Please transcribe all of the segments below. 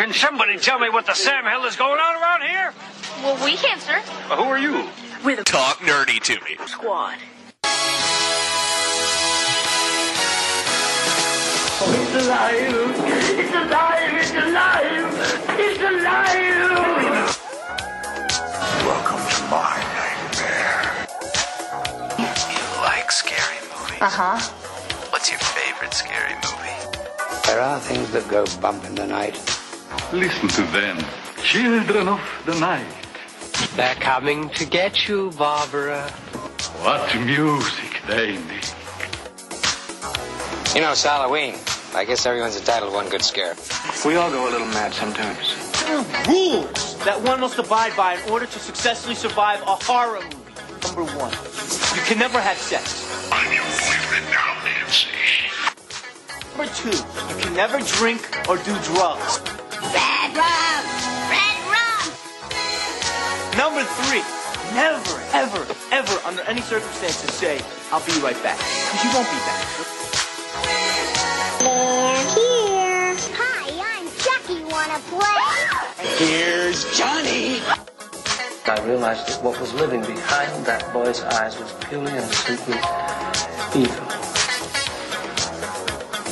Can somebody tell me what the Sam hell is going on around here? Well, we can, sir. Well, who are you? We're the Talk nerdy to me. squad. Oh, it's alive! It's alive! It's alive! It's alive! Welcome to my nightmare. You like scary movies? Uh huh. What's your favorite scary movie? There are things that go bump in the night. Listen to them. Children of the night. They're coming to get you, Barbara. What music they make. You know, it's Halloween. I guess everyone's entitled to one good scare. We all go a little mad sometimes. rules that one must abide by in order to successfully survive a horror movie. Number one, you can never have sex. I'm your boyfriend now, Nancy. Number two, you can never drink or do drugs. Red rum! Red rum! Number three, never, ever, ever, under any circumstances, say, I'll be right back. Because you won't be back. They're here. Hi, I'm Chucky. Wanna play? Here's Johnny. I realized that what was living behind that boy's eyes was purely and simply evil.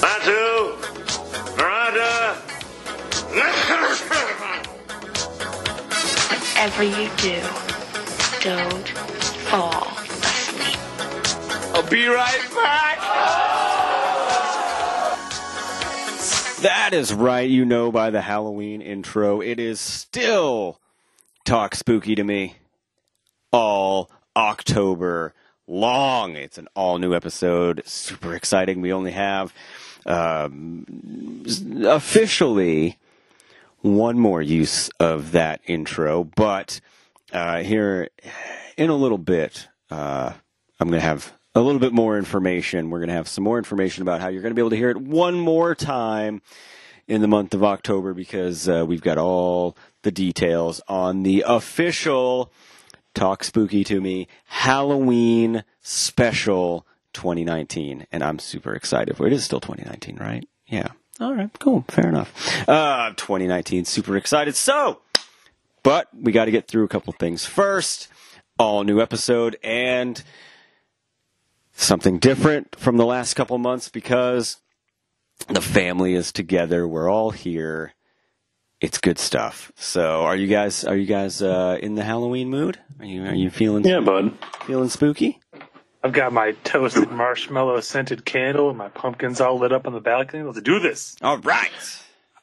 Batu! Miranda! Whatever you do, don't fall asleep. I'll be right back. That is right. You know by the Halloween intro, it is still talk spooky to me all October long. It's an all new episode. Super exciting. We only have um, officially one more use of that intro, but uh, here in a little bit, uh, I'm going to have a little bit more information. We're going to have some more information about how you're going to be able to hear it one more time in the month of October because uh, we've got all the details on the official Talk Spooky to Me Halloween special 2019. And I'm super excited. It is still 2019, right? Yeah. All right, cool. Fair enough. Uh, 2019, super excited. So, but we got to get through a couple things first. All new episode and something different from the last couple months because the family is together. We're all here. It's good stuff. So, are you guys are you guys uh, in the Halloween mood? Are you are you feeling Yeah, bud. feeling spooky? I've got my toasted marshmallow scented candle and my pumpkins all lit up on the balcony. Let's do this. All right.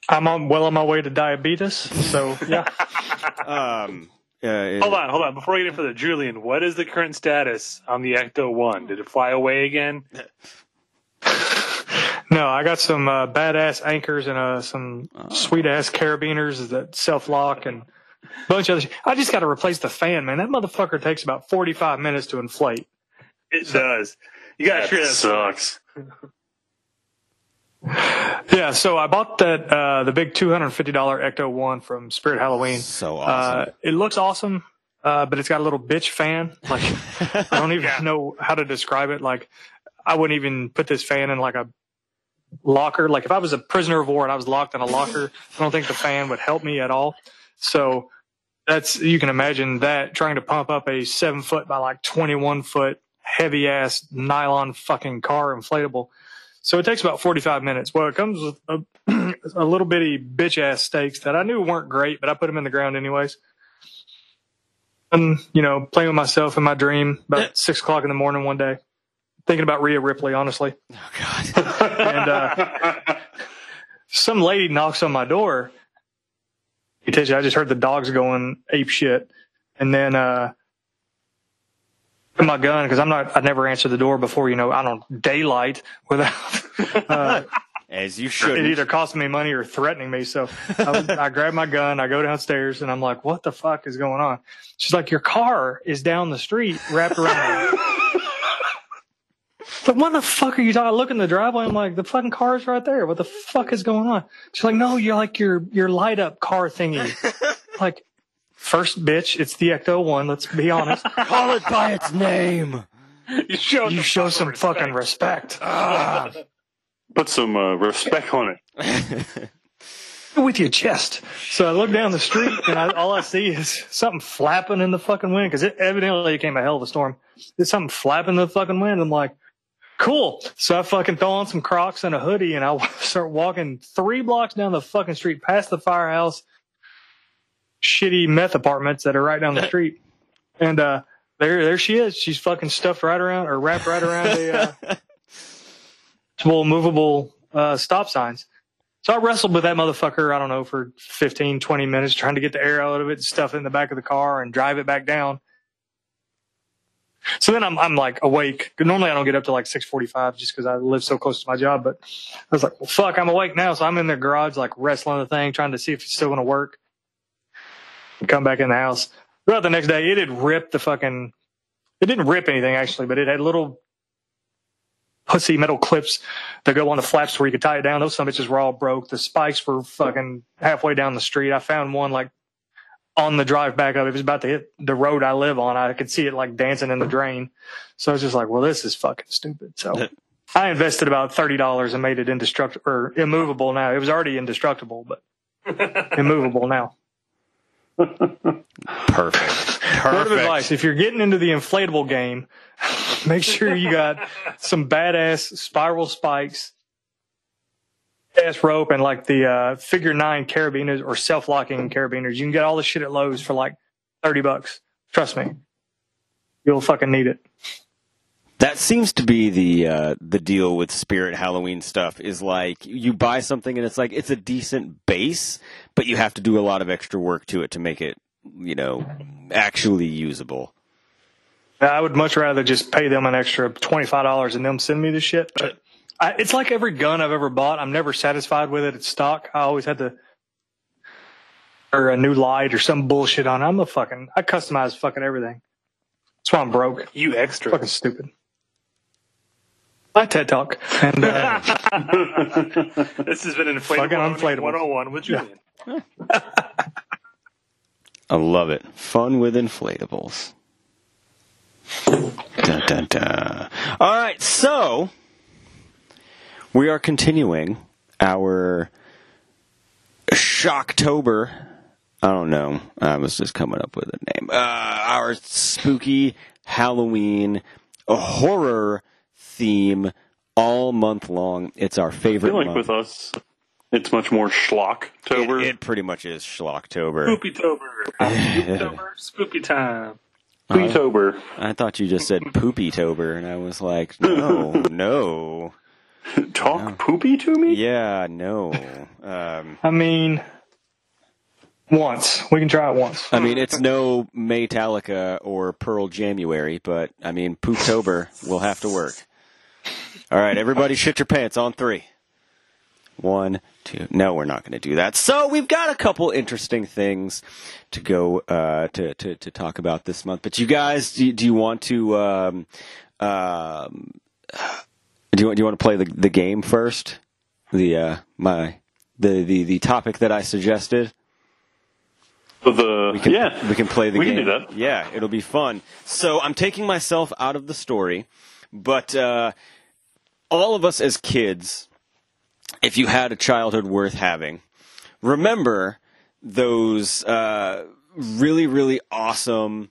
I'm on, well on my way to diabetes, so yeah. Um. Uh, Hold on, hold on. Before we get in further, Julian, what is the current status on the Ecto One? Did it fly away again? No, I got some uh, badass anchors and uh, some sweet ass carabiners that self lock and a bunch of other. Sh- I just got to replace the fan, man. That motherfucker takes about forty five minutes to inflate. It does. You gotta That share that. sucks. Yeah, so I bought that uh, the big two hundred fifty dollar Ecto One from Spirit Halloween. So Uh, awesome. it looks awesome, uh, but it's got a little bitch fan. Like I don't even know how to describe it. Like I wouldn't even put this fan in like a locker. Like if I was a prisoner of war and I was locked in a locker, I don't think the fan would help me at all. So that's you can imagine that trying to pump up a seven foot by like twenty one foot heavy ass nylon fucking car inflatable. So it takes about 45 minutes. Well, it comes with a, a little bitty bitch ass stakes that I knew weren't great, but I put them in the ground anyways. And, you know, playing with myself in my dream about six o'clock in the morning one day, thinking about Rhea Ripley, honestly. oh God. And, uh, some lady knocks on my door. He tells you, I just heard the dogs going ape shit. And then, uh, my gun because I'm not, I never answered the door before, you know, I don't daylight without, uh, As you should. it either costing me money or threatening me. So I, I grab my gun, I go downstairs, and I'm like, "What the fuck is going on?" She's like, "Your car is down the street, wrapped around." But what the fuck are you talking? I look in the driveway. I'm like, the fucking car is right there. What the fuck is going on? She's like, no, you're like your your light up car thingy. like, first bitch, it's the Ecto one. Let's be honest. Call it by its name. You show, You show some fucking respect. Ah. Put some uh, respect on it. with your chest. So I look down the street and I, all I see is something flapping in the fucking wind because it evidently it came a hell of a storm. There's something flapping in the fucking wind. I'm like, cool. So I fucking throw on some Crocs and a hoodie and I start walking three blocks down the fucking street past the firehouse, shitty meth apartments that are right down the street. And, uh, there, there she is. She's fucking stuffed right around or wrapped right around the, uh, multiple movable, uh, stop signs. So I wrestled with that motherfucker, I don't know, for 15, 20 minutes trying to get the air out of it, and stuff it in the back of the car and drive it back down. So then I'm, I'm like awake. Normally I don't get up to like 645 just cause I live so close to my job, but I was like, well, fuck, I'm awake now. So I'm in the garage, like wrestling the thing, trying to see if it's still going to work. Come back in the house. Throughout the next day, it had ripped the fucking, it didn't rip anything actually, but it had little pussy metal clips that go on the flaps where you could tie it down. Those some bitches were all broke. The spikes were fucking halfway down the street. I found one like on the drive back up. It was about to hit the road I live on. I could see it like dancing in the drain. So I was just like, well, this is fucking stupid. So I invested about $30 and made it indestructible or immovable now. It was already indestructible, but immovable now. Perfect. Word of advice: If you're getting into the inflatable game, make sure you got some badass spiral spikes, ass rope, and like the uh, figure nine carabiners or self locking carabiners. You can get all this shit at Lowe's for like thirty bucks. Trust me, you'll fucking need it. That seems to be the uh, the deal with Spirit Halloween stuff. Is like you buy something and it's like it's a decent base, but you have to do a lot of extra work to it to make it, you know, actually usable. I would much rather just pay them an extra twenty five dollars and them send me the shit. But I, it's like every gun I've ever bought. I'm never satisfied with it. It's stock. I always had to or a new light or some bullshit on. it. I'm a fucking. I customize fucking everything. That's why I'm broke. You extra. Fucking stupid. My TED talk and uh, this has been inflatable Fucking inflatable. 101 with Julian. I love it. Fun with inflatables. Dun, dun, dun. All right, so we are continuing our Shocktober. I don't know. I was just coming up with a name. Uh, our spooky Halloween horror theme all month long. It's our I favorite feel like month. with us, it's much more schlocktober. It, it pretty much is Schlocktober. Spoopy-tober. Spoopy-tober. Spooky time. Spoopy-tober. I thought you just said poopy tober, and I was like, no, no. Talk poopy to me? Yeah, no. Um, I mean, once we can try it once. I mean, it's no Maytalica or Pearl January, but I mean, Pooptober will have to work. All right, everybody, shit your pants on three. One, two. No, we're not going to do that. So we've got a couple interesting things to go uh, to, to to talk about this month. But you guys, do, do you want to? Um, um, do you want do you want to play the the game first? The uh, my the, the the topic that I suggested. The We can, yeah, we can play the game. we game. can do that. Yeah, it'll be fun. So I'm taking myself out of the story, but uh, all of us as kids, if you had a childhood worth having, remember those uh, really really awesome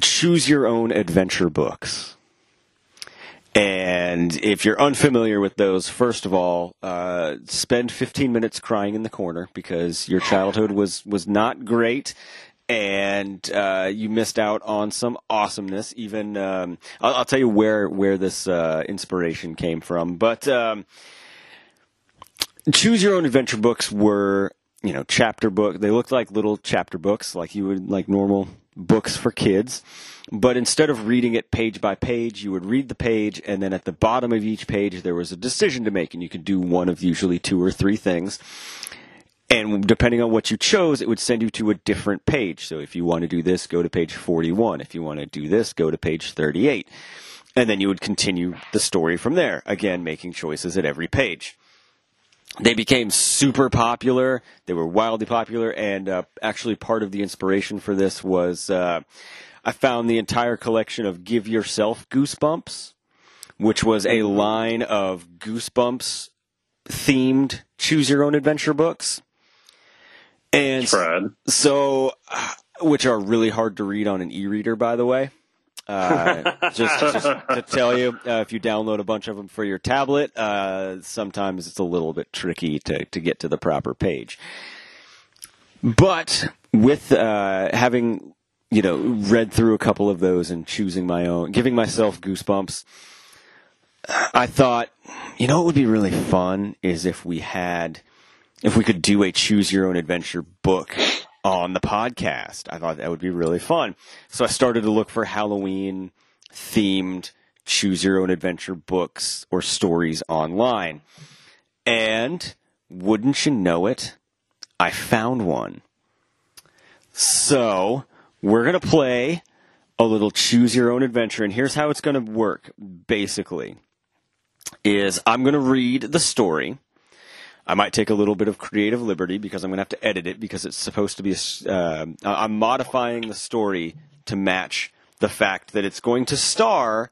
choose your own adventure books. And if you're unfamiliar with those, first of all, uh, spend 15 minutes crying in the corner because your childhood was was not great, and uh, you missed out on some awesomeness. Even um, I'll, I'll tell you where where this uh, inspiration came from, but. Um, choose your own adventure books were you know chapter book they looked like little chapter books like you would like normal books for kids but instead of reading it page by page you would read the page and then at the bottom of each page there was a decision to make and you could do one of usually two or three things and depending on what you chose it would send you to a different page. So if you want to do this go to page 41 if you want to do this go to page 38 and then you would continue the story from there again making choices at every page. They became super popular. They were wildly popular, and uh, actually, part of the inspiration for this was uh, I found the entire collection of "Give Yourself Goosebumps," which was a line of Goosebumps themed choose your own adventure books. And so, uh, which are really hard to read on an e-reader, by the way. Uh, just, just to tell you, uh, if you download a bunch of them for your tablet, uh, sometimes it's a little bit tricky to, to get to the proper page. But with uh, having, you know, read through a couple of those and choosing my own, giving myself goosebumps, I thought, you know, what would be really fun is if we had, if we could do a choose your own adventure book on the podcast. I thought that would be really fun. So I started to look for Halloween themed choose your own adventure books or stories online. And wouldn't you know it, I found one. So we're going to play a little choose your own adventure. And here's how it's going to work basically is I'm going to read the story. I might take a little bit of creative liberty because I'm going to have to edit it because it's supposed to be. A, uh, I'm modifying the story to match the fact that it's going to star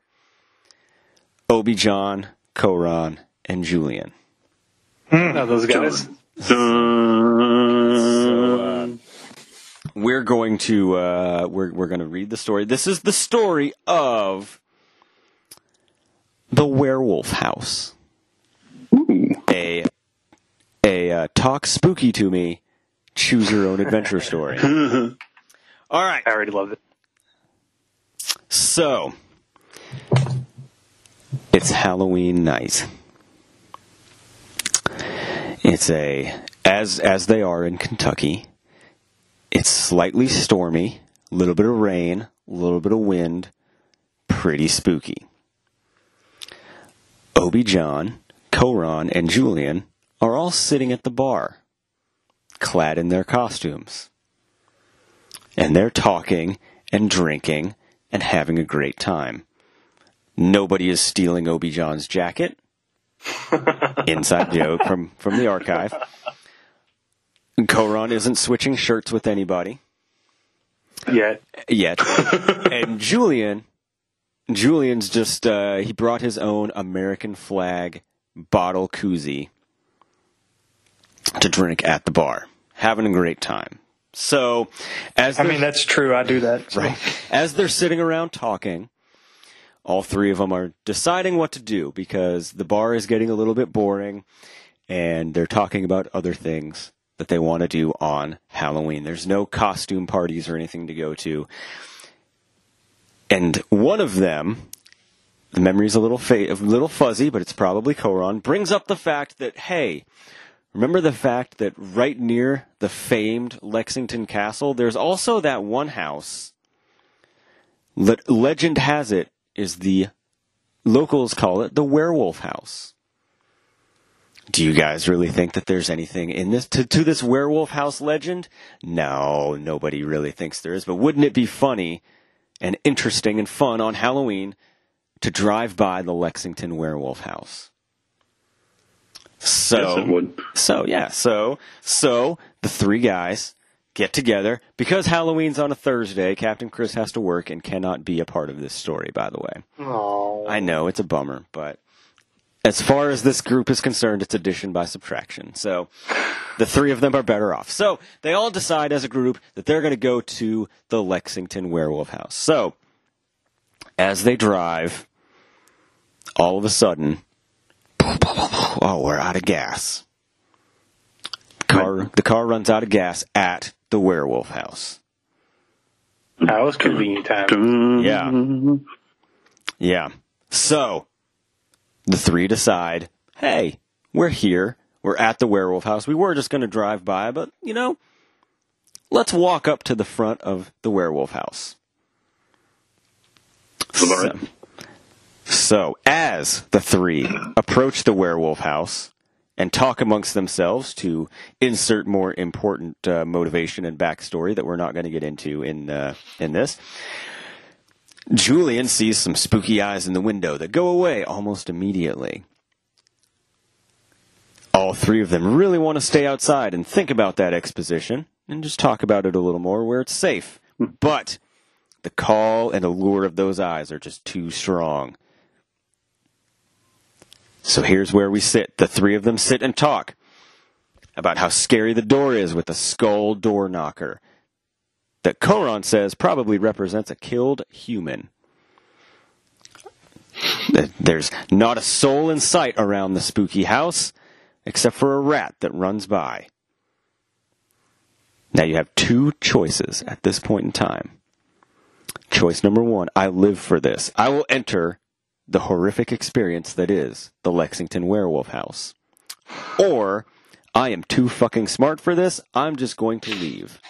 Obi John, Koran, and Julian. Oh, those guys. So, uh, we're going to uh, we're we're going to read the story. This is the story of the Werewolf House. A a uh, talk spooky to me, choose your own adventure story. All right. I already love it. So, it's Halloween night. It's a as as they are in Kentucky. It's slightly stormy, a little bit of rain, a little bit of wind, pretty spooky. Obi John, Koran, and Julian are all sitting at the bar, clad in their costumes. And they're talking and drinking and having a great time. Nobody is stealing Obi John's jacket. Inside joke from, from the archive. Koran isn't switching shirts with anybody. Yet. Yet. and Julian, Julian's just, uh, he brought his own American flag bottle koozie to drink at the bar, having a great time. So, as I mean, that's true. I do that. so. right, as they're sitting around talking, all three of them are deciding what to do because the bar is getting a little bit boring, and they're talking about other things that they want to do on Halloween. There's no costume parties or anything to go to, and one of them. The memory's a little fa- a little fuzzy, but it's probably Koran. Brings up the fact that hey, Remember the fact that right near the famed Lexington Castle, there's also that one house. Le- legend has it is the locals call it the Werewolf House. Do you guys really think that there's anything in this to, to this Werewolf House legend? No, nobody really thinks there is. But wouldn't it be funny and interesting and fun on Halloween to drive by the Lexington Werewolf House? So, Yes, it would. so yeah, so so the three guys get together because Halloween's on a Thursday. Captain Chris has to work and cannot be a part of this story. By the way, Oh. I know it's a bummer, but as far as this group is concerned, it's addition by subtraction. So the three of them are better off. So they all decide as a group that they're going to go to the Lexington Werewolf House. So as they drive, all of a sudden, oh, we're out of gas. Car, the car runs out of gas at the werewolf house. That was convenient time. Yeah. Yeah. So the three decide, hey, we're here. We're at the werewolf house. We were just going to drive by, but, you know, let's walk up to the front of the werewolf house. So, so, as the three approach the werewolf house and talk amongst themselves to insert more important uh, motivation and backstory that we're not going to get into in uh, in this, Julian sees some spooky eyes in the window that go away almost immediately. All three of them really want to stay outside and think about that exposition and just talk about it a little more where it's safe. But the call and allure of those eyes are just too strong. So here's where we sit. The three of them sit and talk. about how scary the door is with the skull door knocker that Koron says probably represents a killed human. There's not a soul in sight around the spooky house except for a rat that runs by. Now you have two choices at this point in time. Choice number one I live for this. I will enter the horrific experience that is the Lexington Werewolf House. Or I am too fucking smart for this. I'm just going to leave.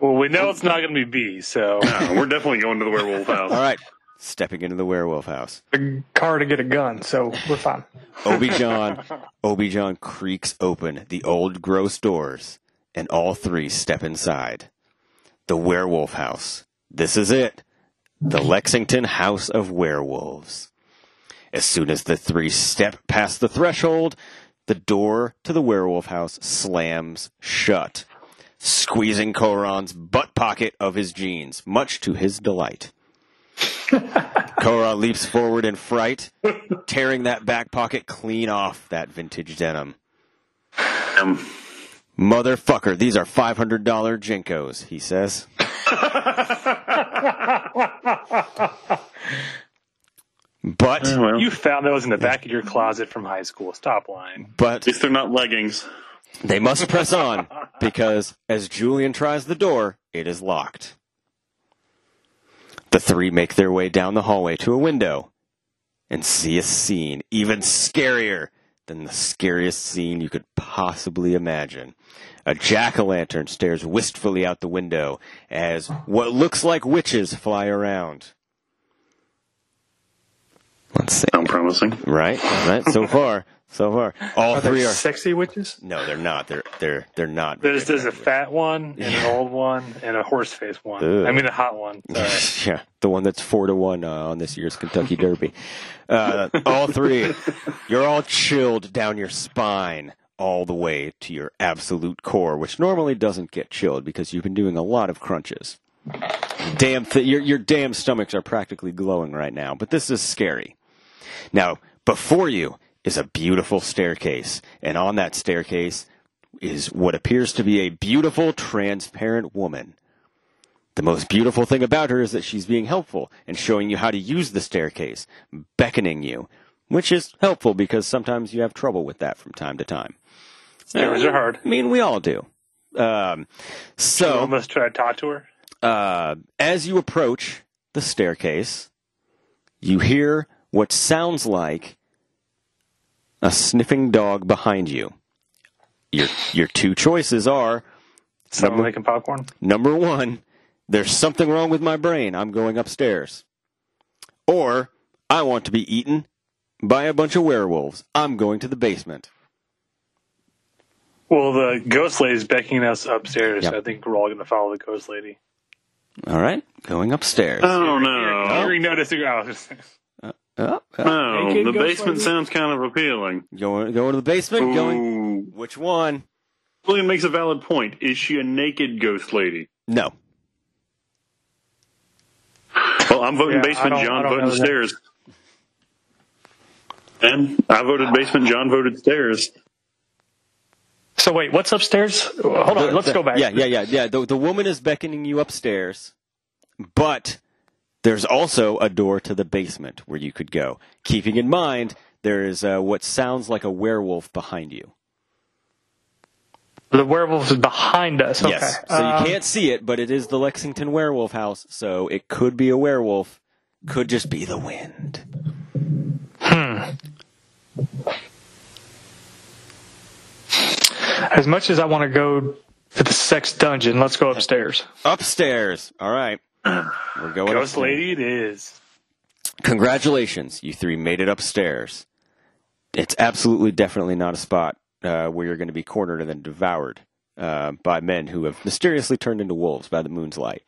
Well, we know it's not going to be B, so No, we're definitely going to the werewolf house. All right, stepping into the werewolf house. A car to get a gun, so we're fine. Obi John, Obi John creaks open the old gross doors, and all three step inside. The werewolf house. This is it. The Lexington House of Werewolves. As soon as the three step past the threshold, the door to the werewolf house slams shut, squeezing Koron's butt pocket of his jeans, much to his delight. Koron leaps forward in fright, tearing that back pocket clean off that vintage denim. Um, Motherfucker, these are $500 JNCOs, he says. But well, you found those in the back of your closet from high school. Stop lying. but at least they're not leggings. they must press on because as Julian tries the door, it is locked. The three make their way down the hallway to a window and see a scene even scarier than the scariest scene you could possibly imagine. A jack o' lantern stares wistfully out the window as what looks like witches fly around. Let's see. Sound promising. Right, right. So far, so far, all Are they three are. sexy witches? No, they're not. They're they're they're not. There's there's a fat one and an old one and a horse face one. Ugh. I mean a hot one. Sorry. yeah, the one that's four to one uh, on this year's Kentucky Derby. Uh, all three, you're all chilled down your spine all the way to your absolute core, which normally doesn't get chilled because you've been doing a lot of crunches. Damn, th- your your damn stomachs are practically glowing right now, but this is scary. Now, before you is a beautiful staircase, and on that staircase is what appears to be a beautiful, transparent woman. The most beautiful thing about her is that she's being helpful and showing you how to use the staircase, beckoning you, which is helpful because sometimes you have trouble with that from time to time. Stairs are hard. I mean, we all do. Um, So so, almost try to talk to her. uh, as you approach the staircase, you hear what sounds like a sniffing dog behind you. Your your two choices are Someone number, making popcorn. number one, there's something wrong with my brain. I'm going upstairs. Or I want to be eaten by a bunch of werewolves. I'm going to the basement. Well, the ghost lady's beckoning us upstairs. Yep. So I think we're all going to follow the ghost lady. All right, going upstairs. Oh no! already noticed. Oh, Oh, oh. No, the basement sounds kind of appealing. Going going to the basement. Going. Which one? William makes a valid point. Is she a naked ghost lady? No. Well, I'm voting Yeah, basement. John don't voted stairs. And I voted basement. John voted stairs. So wait, what's upstairs? Hold on, let's The- go back. Yeah, yeah, yeah, yeah. The the woman is beckoning you upstairs, but there's also a door to the basement where you could go. Keeping in mind there is uh, what sounds like a werewolf behind you. The werewolf is behind us. Okay. Yes. So Um, you can't see it, but it is the Lexington Werewolf House, so it could be a werewolf. Could just be the wind. Hmm. As much as I want to go to the sex dungeon, let's go upstairs. Upstairs. All right. We're going ghost upstairs. lady, it is. Congratulations, you three made it upstairs. It's absolutely definitely not a spot uh, where you're going to be cornered and then devoured uh, by men who have mysteriously turned into wolves by the moon's light.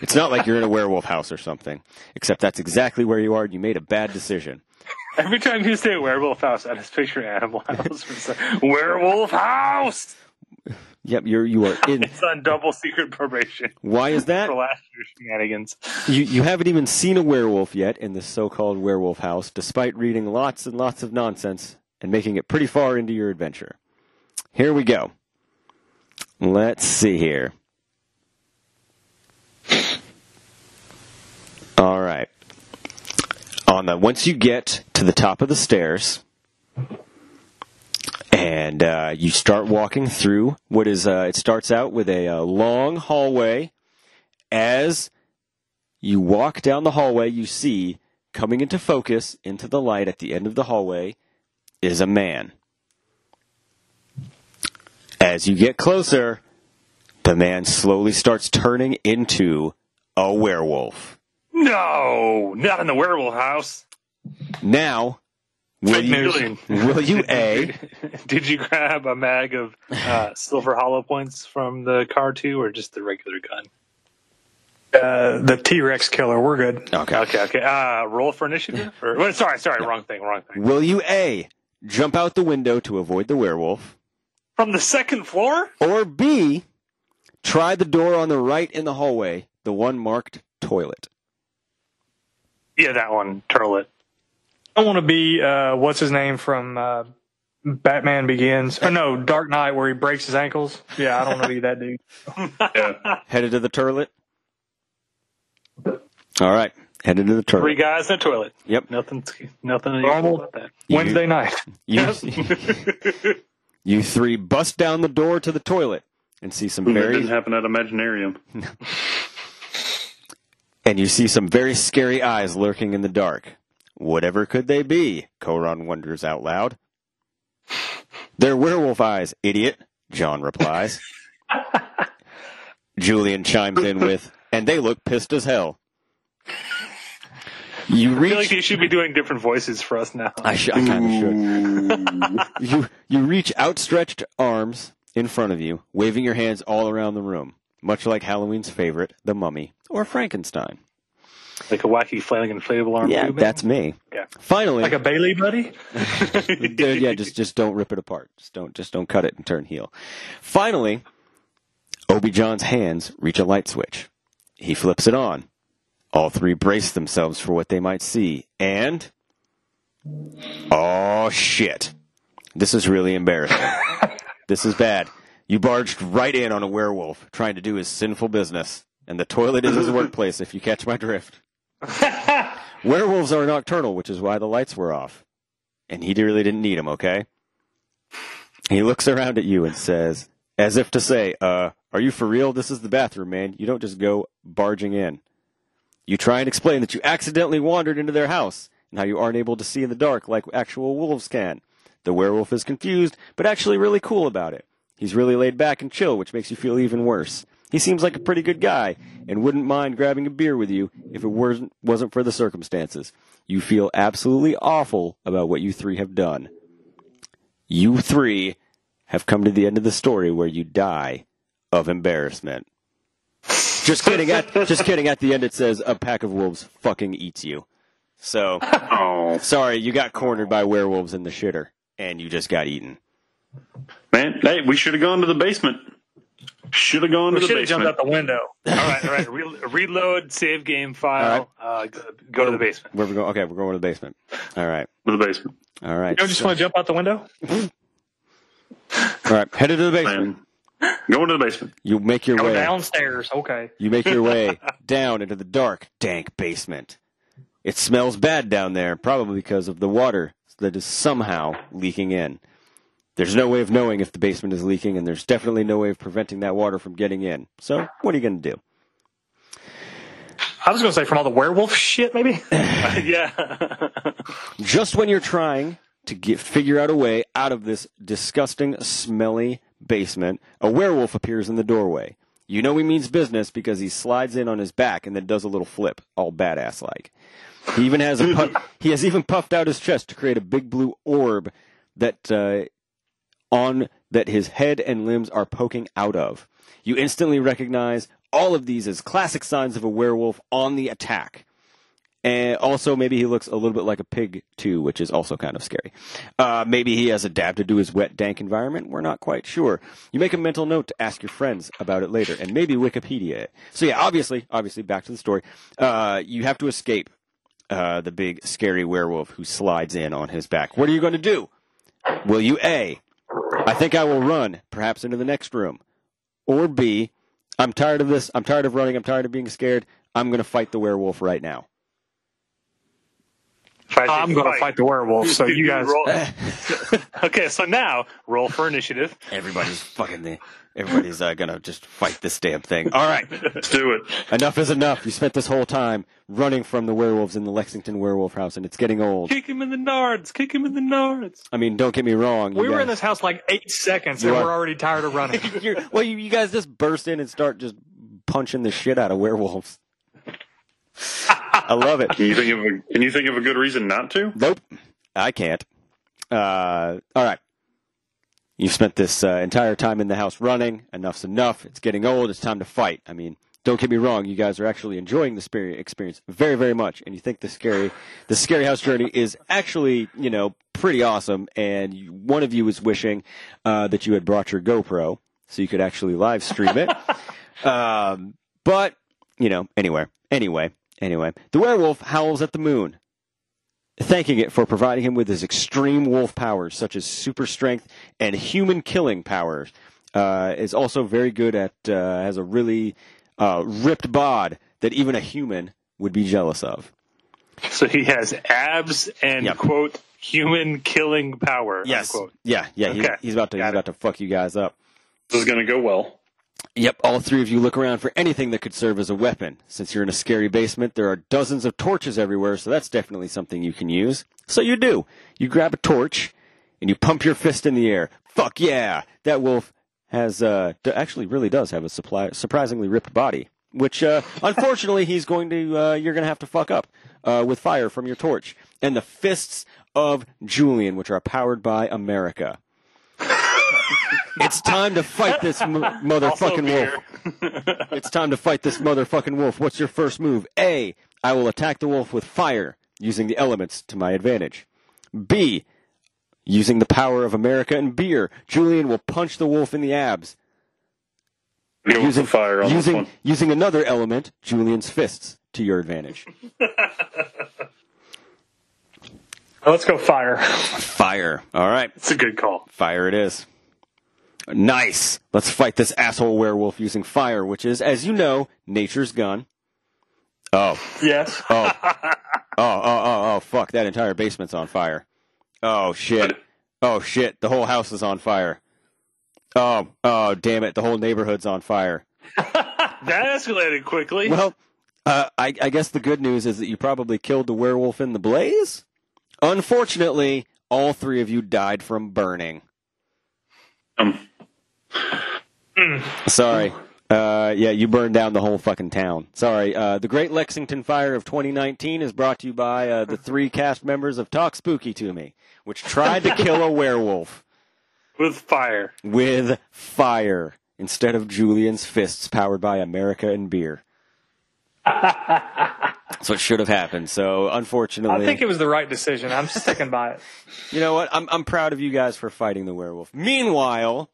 It's not like you're in a werewolf house or something, except that's exactly where you are. and You made a bad decision. Every time you say werewolf house, I just picture Animal House. Like, werewolf house. Yep, you're you are in. It's on double secret probation Why is that? for last year's shenanigans. You you haven't even seen a werewolf yet in this so-called werewolf house, despite reading lots and lots of nonsense and making it pretty far into your adventure. Here we go. Let's see here. All right. On the once you get to the top of the stairs, and uh, you start walking through what is uh, it starts out with a, uh long hallway. As you walk down the hallway, you see coming into focus into the light at the end of the hallway is a man. As you get closer, the man slowly starts turning into a werewolf. No, not in the werewolf house. Now, will you, will you A, Did you grab a mag of uh, silver hollow points from the car too, or just the regular gun? Uh, the T Rex killer. We're good. Okay. Okay, okay. Uh, roll for initiative. Or, well, sorry, sorry, wrong thing, wrong thing. will you A, jump out the window to avoid the werewolf, From the second floor? or B, try the door on the right in the hallway, the one marked toilet? Yeah, that one. Turtle it. I want to be uh, what's his name from uh, Batman Begins. Or no, Dark Knight, where he breaks his ankles. Yeah, I don't want to be that dude. Headed to the toilet? All right. Headed to the toilet. Three guys in a toilet. Yep. Nothing. Nothing Normal about that. Wednesday night. You, you three bust down the door to the toilet and see some That very didn't happen at Imaginarium. and you see some very scary eyes lurking in the dark. Whatever could they be? Koron wonders out loud. They're werewolf eyes, idiot, John replies. Julian chimes in with, and they look pissed as hell. You I feel like you should be doing different voices for us now. I, sh- I kind of should. you you reach outstretched arms in front of you, waving your hands all around the room, much like Halloween's favorite, the Mummy or Frankenstein. Like a wacky flailing inflatable arm. Yeah, tube, that's me. Yeah. Finally, Like a Bayley buddy? Dude, yeah, just just don't rip it apart. Just don't just don't cut it and turn heel. Finally, Obi John's hands reach a light switch. He flips it on. All three brace themselves for what they might see, and oh shit, this is really embarrassing. this is bad. You barged right in on a werewolf trying to do his sinful business, and the toilet is his workplace. If you catch my drift. Werewolves are nocturnal, which is why the lights were off and he really didn't need them, okay? He looks around at you and says, as if to say, uh, are you for real? This is the bathroom, man. You don't just go barging in. You try and explain that you accidentally wandered into their house and how you aren't able to see in the dark like actual wolves can. The werewolf is confused, but actually really cool about it. He's really laid back and chill, which makes you feel even worse. He seems like a pretty good guy and wouldn't mind grabbing a beer with you if it wasn't, wasn't for the circumstances. You feel absolutely awful about what you three have done. You three have come to the end of the story where you die of embarrassment. Just kidding. At, just kidding. At the end, it says a pack of wolves fucking eats you. So, Oh, sorry, you got cornered by werewolves in the shitter, and you just got eaten. man. Hey, we should have gone to the basement. Should have gone We to the should have jumped out the window. all right, all right. Re- reload, save game file. Uh, go, go to the basement. Where we go? Okay, we're going to the basement. All right. To the basement. All right. You don't just want to jump out the window? All right. Headed to the basement. Man. Going to the basement. You make your Go way. downstairs. Okay. You make your way down into the dark, dank basement. It smells bad down there, probably because of the water that is somehow leaking in. There's no way of knowing if the basement is leaking, and there's definitely no way of preventing that water from getting in. So, what are you going to do? I was going to say from all the werewolf shit, maybe? yeah. Just when you're trying to get, figure out a way out of this disgusting, smelly basement, a werewolf appears in the doorway. You know he means business because he slides in on his back and then does a little flip, all badass like. He even has a he has even puffed out his chest to create a big blue orb that uh, on that his head and limbs are poking out of. You instantly recognize all of these as classic signs of a werewolf on the attack. And also, maybe he looks a little bit like a pig too, which is also kind of scary. Uh, maybe he has adapted to his wet, dank environment. We're not quite sure. You make a mental note to ask your friends about it later, and maybe Wikipedia it. So yeah, obviously, obviously, back to the story. Uh, you have to escape uh, the big, scary werewolf who slides in on his back. What are you going to do? Will you A? I think I will run, perhaps into the next room. or B, I'm tired of this. I'm tired of running. I'm tired of being scared. I'm going to fight the werewolf right now. I'm going to fight the werewolf. So you guys, Roll- okay, so now roll for initiative. Everybody's fucking the. Everybody's uh, gonna just fight this damn thing. All right, Let's do it. enough is enough. You spent this whole time running from the werewolves in the Lexington werewolf house, and it's getting old. Kick him in the nards. Kick him in the nards. I mean, don't get me wrong. we were guys- in this house like eight seconds, and are. we're already tired of running. You're, well, you, you guys just burst in and start just punching the shit out of werewolves. I love it. Can you think of a Can you think of a good reason not to? Nope, I can't. Uh, all right. You've spent this uh, entire time in the house running. Enough's enough. It's getting old. It's time to fight. I mean, don't get me wrong. You guys are actually enjoying the experience very, very much, and you think the scary, the scary house journey is actually, you know, pretty awesome. And you, one of you is wishing uh, that you had brought your GoPro so you could actually live stream it. um, but you know, anyway, anyway, anyway, the werewolf howls at the moon thanking it for providing him with his extreme wolf powers, such as super strength and human killing powers. Uh, is also very good at uh, has a really uh, ripped bod that even a human would be jealous of. So he has abs and Yep. quote human killing power. Unquote. Yeah, yeah. He's, Okay. he's about to he's Got it. about to fuck you guys up. This is going to go well. Yep, all three of you look around for anything that could serve as a weapon. Since you're in a scary basement, there are dozens of torches everywhere, so that's definitely something you can use. So you do. You grab a torch and you pump your fist in the air. Fuck yeah! That wolf has uh actually really does have a supply, surprisingly ripped body, which uh unfortunately he's going to uh you're going to have to fuck up uh with fire from your torch and the fists of Julian, which are powered by America. It's time to fight this m- motherfucking wolf. It's time to fight this motherfucking wolf. What's your first move? A. I will attack the wolf with fire, using the elements to my advantage. B. Using the power of America and beer, Julian will punch the wolf in the abs. The fire on using, using another element, Julian's fists, to your advantage. Let's go fire. Fire. All right. It's a good call. Fire it is. Nice. Let's fight this asshole werewolf using fire, which is, as you know, nature's gun. Oh. Yes. Oh. oh, oh, oh, oh, fuck. That entire basement's on fire. Oh, shit. Oh, shit. The whole house is on fire. Oh, oh, damn it. The whole neighborhood's on fire. That escalated quickly. Well, uh, I, I guess the good news is that you probably killed the werewolf in the blaze. Unfortunately, all three of you died from burning. Um, Sorry. Uh, yeah, you burned down the whole fucking town. Sorry. Uh, the Great Lexington Fire of 2019 is brought to you by uh, the three cast members of Talk Spooky to Me, which tried to kill a werewolf with fire. with fire instead of Julian's fists powered by America and beer. That's what should have happened. So, unfortunately, I think it was the right decision. I'm sticking by it. you know what? I'm I'm proud of you guys for fighting the werewolf. Meanwhile,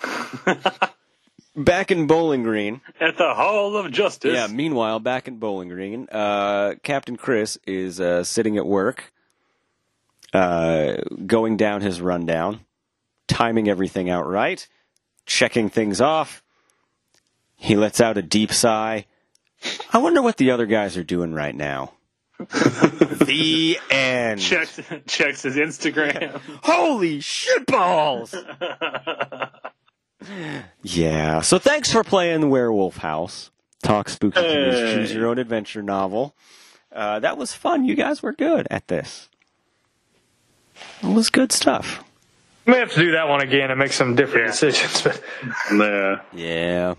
back in Bowling Green, At the Hall of Justice. yeah. Meanwhile, back in Bowling Green, uh, Captain Chris is uh, sitting at work, uh, going down his rundown, timing everything out right, checking things off. He lets out a deep sigh. I wonder what the other guys are doing right now. the end. Checks checks his Instagram. Holy shitballs! yeah. So thanks for playing Werewolf House. Talk Spooky Keys, Hey. Choose Your Own Adventure novel. Uh, that was fun. You guys were good at this. It was good stuff. We may have to do that one again and make some different decisions. But yeah. Yeah.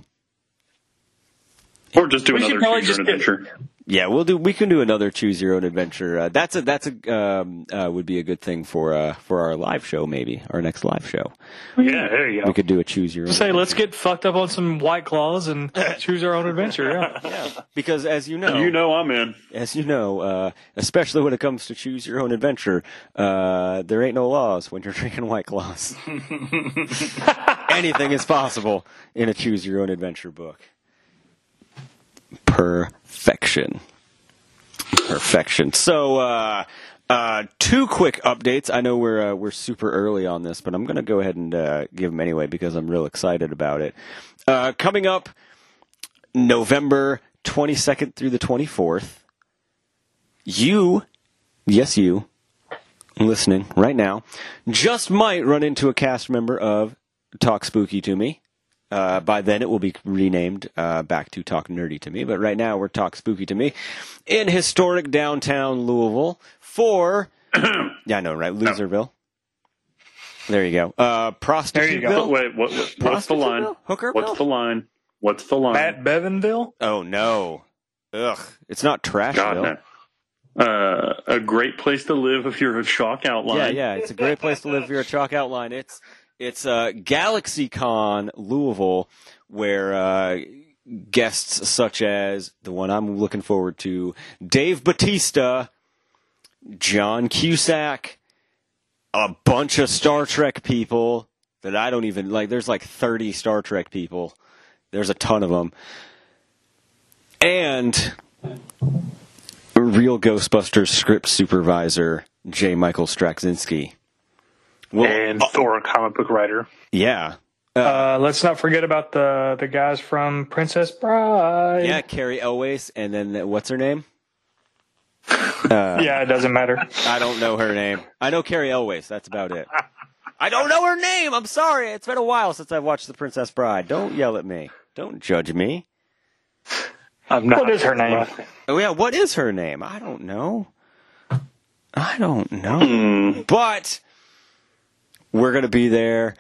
Or just do We should another probably choose your own just get- adventure. Yeah, we'll do. We can do another choose your own adventure. Uh, that's a that's a um, uh, would be a good thing for uh, for our live show. Maybe our next live show. Yeah, there you go. We go. could do a choose your own. say, let's get fucked up on some white claws and choose our own adventure. Yeah. Because as you know, You know I'm in. as you know, uh, especially when it comes to choose your own adventure, uh, there ain't no laws when you're drinking White Claws. Anything is possible in a choose your own adventure book. Perfection. Perfection. So, uh, uh, two quick updates. I know we're uh, we're super early on this, but I'm going to go ahead and uh, give them anyway because I'm real excited about it. Uh, coming up November 22nd through the 24th, you, yes, you, listening right now, just might run into a cast member of Talk Spooky to Me. Uh, by then, it will be renamed uh, back to Talk Nerdy to Me. But right now, we're Talk Spooky to Me in historic downtown Louisville for yeah, I know, right? Loserville. There you go. Uh, Prostituteville. But wait, what, what, what's the line? Prostituteville? Hookerville? What's the line? What's the line? Matt Bevanville? Oh no! Ugh, it's not God, Trashville. no. Uh, a great place to live if you're a chalk outline. Yeah, yeah, it's a great place to live if you're a chalk outline. It's it's uh, GalaxyCon Louisville, where uh, guests such as the one I'm looking forward to, Dave Batista, John Cusack, a bunch of Star Trek people that I don't even like. There's like 30 Star Trek people. There's a ton of them, and real Ghostbusters script supervisor J. Michael Straczynski. Well, and Thor, comic book writer. yeah. Uh, let's not forget about the the guys from Princess Bride. Yeah, Cary Elwes, and then uh, what's her name? Uh, yeah, it doesn't matter. I don't know her name. I know Cary Elwes. That's about it. I don't know her name. I'm sorry. It's been a while since I've watched The Princess Bride. Don't yell at me. Don't judge me. I'm not. What is her name? Oh yeah, what is her name? I don't know. I don't know. But we're gonna be there.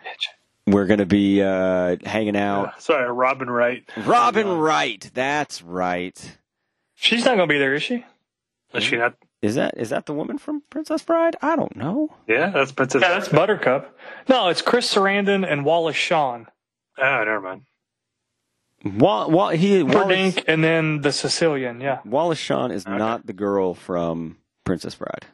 We're gonna be uh, hanging out. Sorry, Robin Wright. Robin Wright. That's right. She's not going to be there, is she? Is she not? Is that is that the woman from Princess Bride? I don't know. Yeah, that's Princess. Yeah, that's Buttercup. No, it's Chris Sarandon and Wallace Shawn. Oh, never mind. Wa- Wa- he Wallace, Verdink and then the Sicilian, yeah. Wallace Shawn is not the girl from Princess Bride.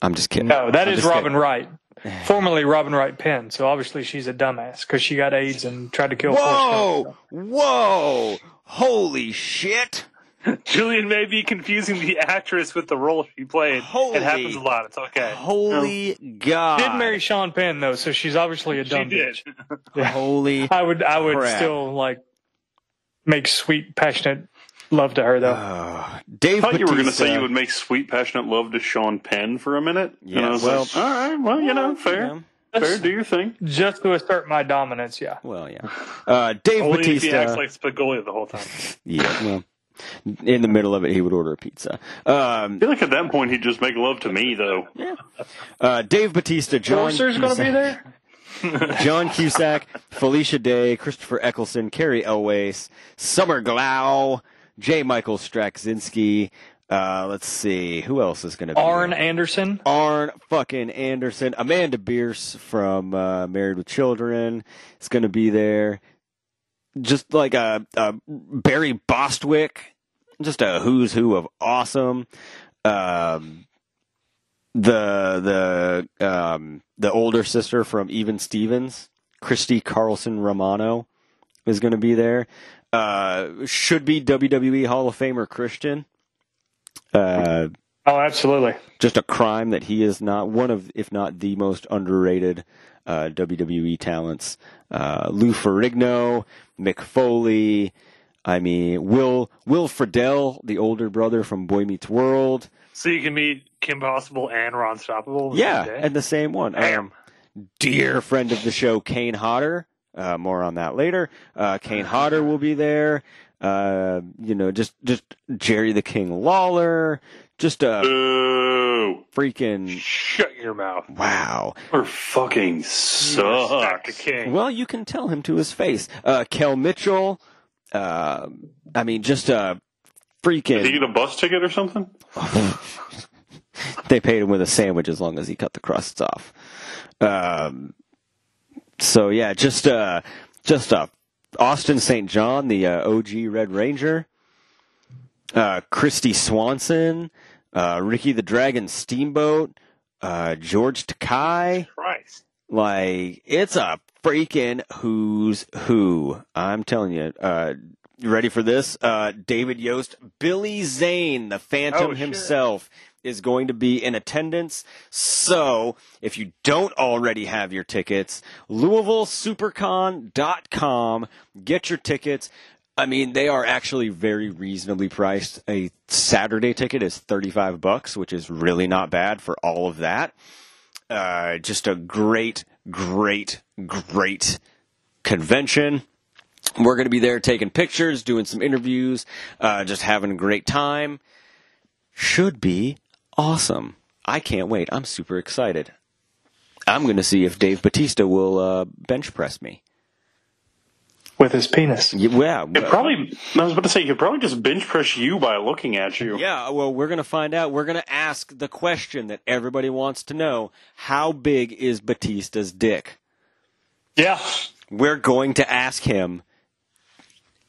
I'm just kidding. No, that I'm is Robin kidding. Wright. Formerly Robin Wright Penn. So obviously she's a dumbass because she got AIDS and tried to kill Whoa! Whoa! Holy shit! Julian may be confusing the actress with the role she played. Holy- it happens a lot. It's okay. Holy God! Did marry Sean Penn though, so she's obviously a She dumb did. bitch. Holy I would I would Crap. still like make sweet, passionate love to her though. Uh, Dave I thought you were going to say you would make sweet, passionate love to Sean Penn for a minute. and Yeah, I was well- like, all right, well, you know, fair, Yeah. fair, do your thing. Just to assert my dominance, yeah. Well, yeah. Uh, Dave Only if he Batista. acts like Spicoli the whole time. yeah. Well, in the middle of it, he would order a pizza. Um, I feel like at that point he'd just make love to me, though. uh, Dave Batista, John. Forster's gonna be Cusack- there? John Cusack, Felicia Day, Christopher Eccleston, Cary Elwes, Summer Glau, J. Michael Straczynski. Uh, let's see, who else is going to be? Arn there? Anderson. Arn fucking Anderson, Amanda Bearse from uh, Married with Children is going to be there. Just like a, a Barry Bostwick, just a who's who of awesome. Um, the the um, the older sister from Even Stevens, Christy Carlson Romano, is going to be there. Uh, should be WWE Hall of Famer Christian. Uh, Oh, absolutely. just a crime that he is not one of, if not the most underrated uh, WWE talents. Uh, Lou Ferrigno, Mick Foley. I mean, Will Will Friedle, the older brother from Boy Meets World. So you can meet Kim Possible and Ron Stoppable. Yeah, same and the same one. Um, dear friend of the show, Kane Hodder. Uh, more on that later. Uh, Kane Hodder will be there. Uh, you know, just just Jerry the King Lawler. Just a Boo! freaking Shut your mouth. wow. Or fucking Respect the king. Well, you can tell him to his face. Uh, Kel Mitchell. Uh, I mean, just a freaking. Did he get a bus ticket or something? they paid him with a sandwich as long as he cut the crusts off. Um, so yeah, just uh, just uh, Austin St. John, the uh, OG Red Ranger. Uh, Christy Swanson, uh, Ricky the Dragon Steamboat, uh, George Takei. Christ. Like it's a freaking who's who. I'm telling you. Uh, you ready for this? Uh, David Yost, Billy Zane, the Phantom Oh, shit. Is going to be in attendance. So if you don't already have your tickets, LouisvilleSupercon.com, get your tickets. I mean, they are actually very reasonably priced. A Saturday ticket is 35 bucks, which is really not bad for all of that. Uh, just a great, great, great convention. We're going to be there taking pictures, doing some interviews, uh, just having a great time. Should be awesome. I can't wait. I'm super excited. I'm going to see if Dave Batista will uh, bench press me. With his penis. Yeah. It probably, I was about to say, he could probably just bench press you by looking at you. Yeah, well, we're going to find out. We're going to ask the question that everybody wants to know How big is Batista's dick? Yeah. We're going to ask him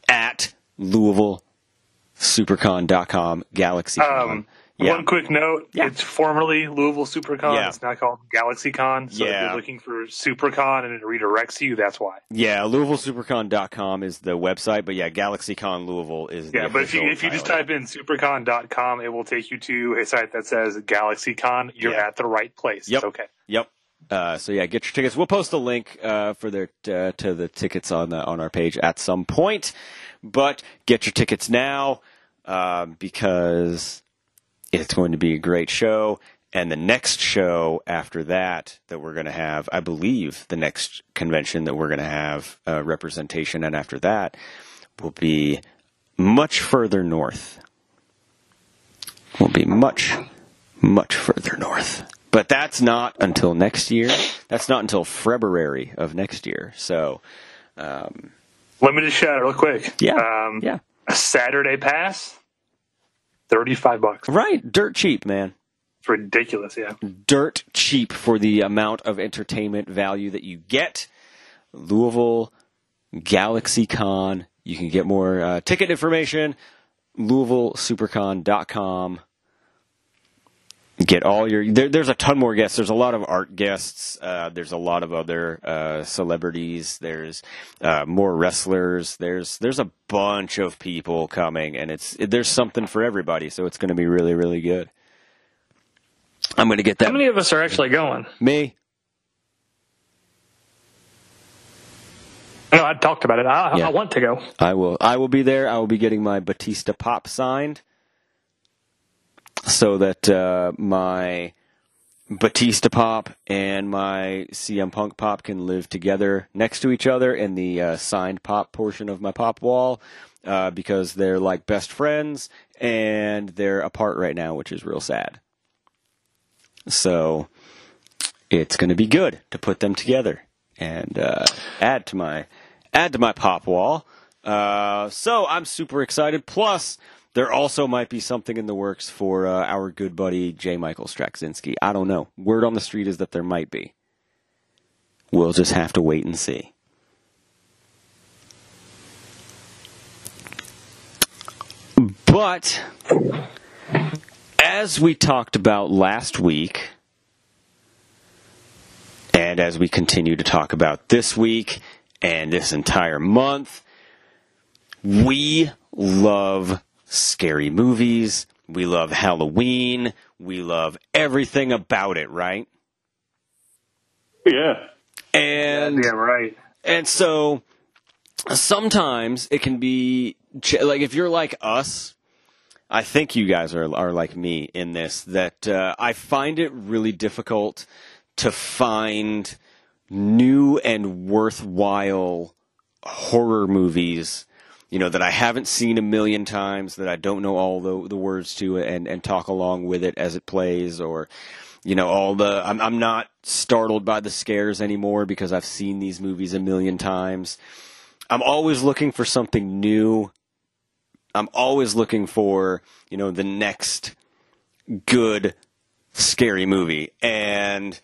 at Louisville supercon.com galaxycon. Um, Yeah. One quick note: it's formerly Louisville SuperCon. Yeah. It's now called GalaxyCon. So if Yeah. you're looking for SuperCon and it redirects you, that's why. yeah, LouisvilleSupercon.com is the website, but yeah, GalaxyCon Louisville is Yeah, the but if you if you just type in supercon.com, it will take you to a site that says GalaxyCon. You're Yeah. at the right place. Yep. It's okay. Yep. Uh, so yeah, get your tickets. We'll post a link uh, for their uh, to the tickets on the on our page at some point. But get your tickets now uh, because it's going to be a great show. And the next show after that that we're going to have, I believe, the next convention that we're going to have uh, representation, and after that will be much further north. Will be much, much further north. But that's not until next year. That's not until February of next year. So, um, Limited shout out real quick. Yeah. Um, yeah. A Saturday pass, thirty five bucks. right, dirt cheap, man. It's ridiculous. Yeah. Dirt cheap for the amount of entertainment value that you get. Louisville Galaxy Con. You can get more uh, ticket information. LouisvilleSupercon.com. Get all your. There, there's a ton more guests. There's a lot of art guests. Uh, there's a lot of other uh, celebrities. There's uh, more wrestlers. There's there's a bunch of people coming, and it's there's something for everybody. So it's going to be really really good. I'm going to get that. How many of us are actually going? Me. No, I talked about it. I, Yeah. I want to go. I will. I will be there. I will be getting my Batista pop signed, so that uh, my Batista pop and my CM Punk pop can live together next to each other in the uh, signed pop portion of my pop wall, uh, because they're like best friends and they're apart right now, which is real sad. So it's going to be good to put them together and uh, add to my add to my pop wall. Uh, so I'm super excited. Plus, there also might be something in the works for uh, our good buddy J. Michael Straczynski. I don't know. Word on the street is that there might be. We'll just have to wait and see. But as we talked about last week, and as we continue to talk about this week and this entire month, we love scary movies. We love Halloween. We love everything about it, right? Yeah. And Yeah. Right. and so sometimes it can be like if you're like us, I think you guys are are like me in this that uh, I find it really difficult to find new and worthwhile horror movies you know that I haven't seen a million times that I don't know all the the words to and and talk along with it as it plays or you know all the I'm I'm not startled by the scares anymore because I've seen these movies a million times. I'm always looking for something new. I'm always looking for, you know, the next good scary movie and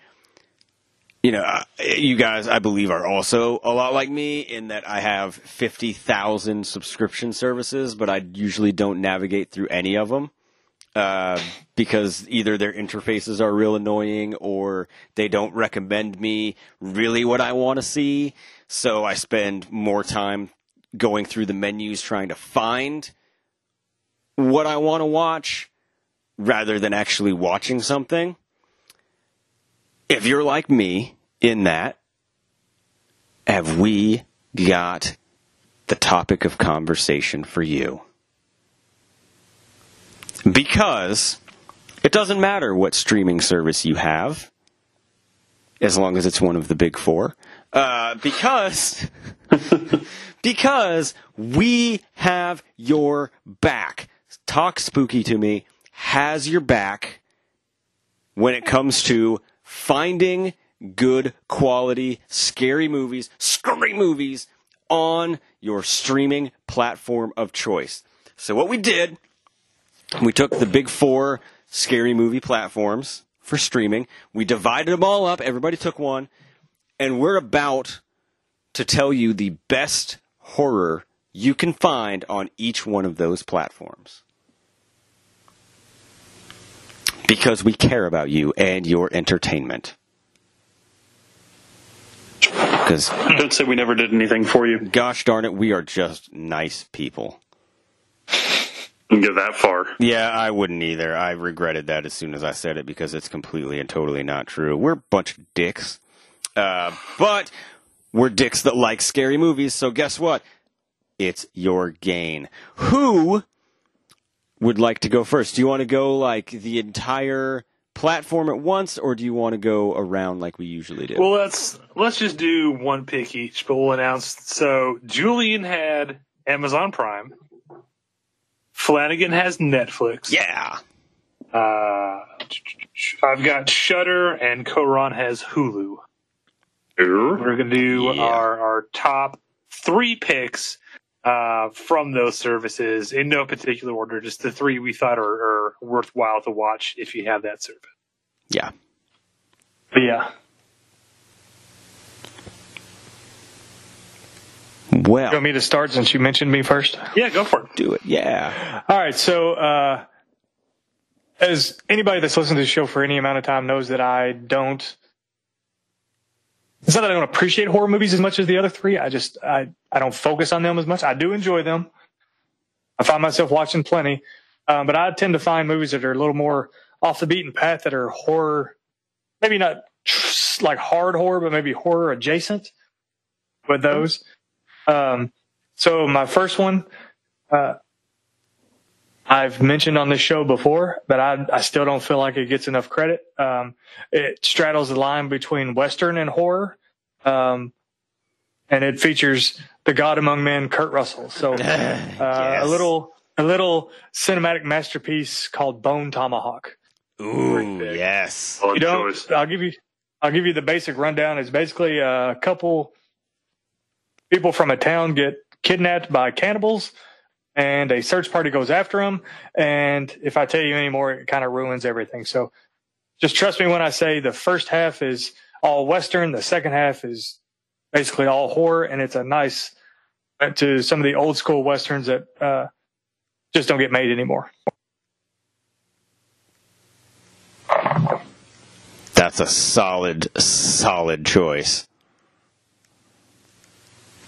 you know, you guys, I believe, are also a lot like me in that I have 50,000 subscription services, but I usually don't navigate through any of them uh, because either their interfaces are real annoying or they don't recommend me really what I want to see. So I spend more time going through the menus trying to find what I want to watch rather than actually watching something, if you're like me in that, have we got the topic of conversation for you? Because it doesn't matter what streaming service you have, as long as it's one of the big four. Uh, because because we have your back. Talk spooky to me has your back when it comes to finding good quality scary movies, scary movies on your streaming platform of choice. So what we did, we took the big four scary movie platforms for streaming. We divided them all up. Everybody took one. And we're about to tell you the best horror you can find on each one of those platforms. Because we care about you and your entertainment. Because don't say we never did anything for you. Gosh darn it, we are just nice people. Didn't get that far. Yeah, I wouldn't either. I regretted that as soon as I said it because it's completely and totally not true. We're a bunch of dicks. Uh, but we're dicks that like scary movies, so guess what? It's your gain. Who would like to go first? Do you want to go like the entire platform at once, or do you want to go around like we usually do? Well, let's let's just do one pick each, but we'll announce. So Julian had Amazon Prime. Flanagan has Netflix. Yeah. Uh, I've got Shudder, and Koron has Hulu. We're gonna do Yeah. our our top three picks uh, from those services in no particular order, just the three we thought are, are worthwhile to watch if you have that service. Yeah. But yeah, Well, You want me to start since you mentioned me first? yeah, go for it. do it. Yeah. All right. So, uh, as anybody that's listened to the show for any amount of time knows that I don't, it's not that I don't appreciate horror movies as much as the other three. I just, I, I don't focus on them as much. I do enjoy them. I find myself watching plenty. Um, but I tend to find movies that are a little more off the beaten path that are horror, maybe not like hard horror, but maybe horror adjacent with those. Um, so my first one, uh, I've mentioned on this show before, but I, I still don't feel like it gets enough credit. Um, it straddles the line between Western and horror. Um, and it features the God among men, Kurt Russell. So, uh, a little, a little cinematic masterpiece called Bone Tomahawk. Ooh, yes. You don't. I'll give you, I'll give you the basic rundown. It's basically a couple people from a town get kidnapped by cannibals and a search party goes after them. And if I tell you any more, it kind of ruins everything. So just trust me when I say the first half is all Western. The second half is basically all horror. And it's a nice to some of the old school Westerns that, uh, just don't get made anymore. That's a solid, solid choice.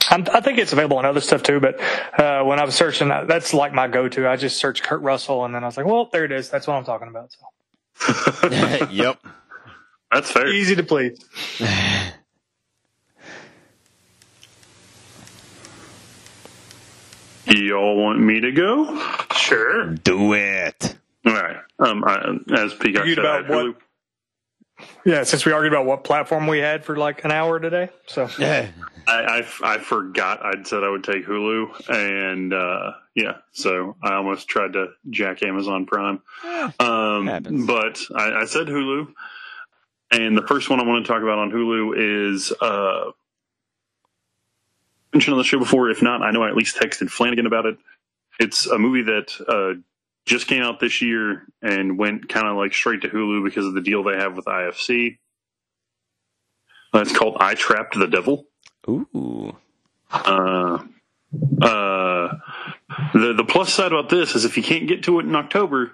I'm, I think it's available on other stuff too, but uh, when I was searching, that's like my go-to. I just searched Kurt Russell, and then I was like, "Well, there it is. That's what I'm talking about." So yep. That's fair. easy to please. Y'all want me to go? Sure. Do it. All right. Um, I, as Peacock Argued said, I about had Hulu. What- Yeah, since we argued about what platform we had for like an hour today, so Yeah. I, I, I forgot I'd said I would take Hulu, and uh, yeah, so I almost tried to jack Amazon Prime. Um, but I, I said Hulu, and the first one I want to talk about on Hulu is uh, mentioned on the show before. If not, I know I at least texted Flanagan about it. It's a movie that uh, just came out this year and went kind of like straight to Hulu because of the deal they have with IFC. It's called I Trapped the Devil. Ooh. Uh, uh, the the plus side about this is if you can't get to it in October,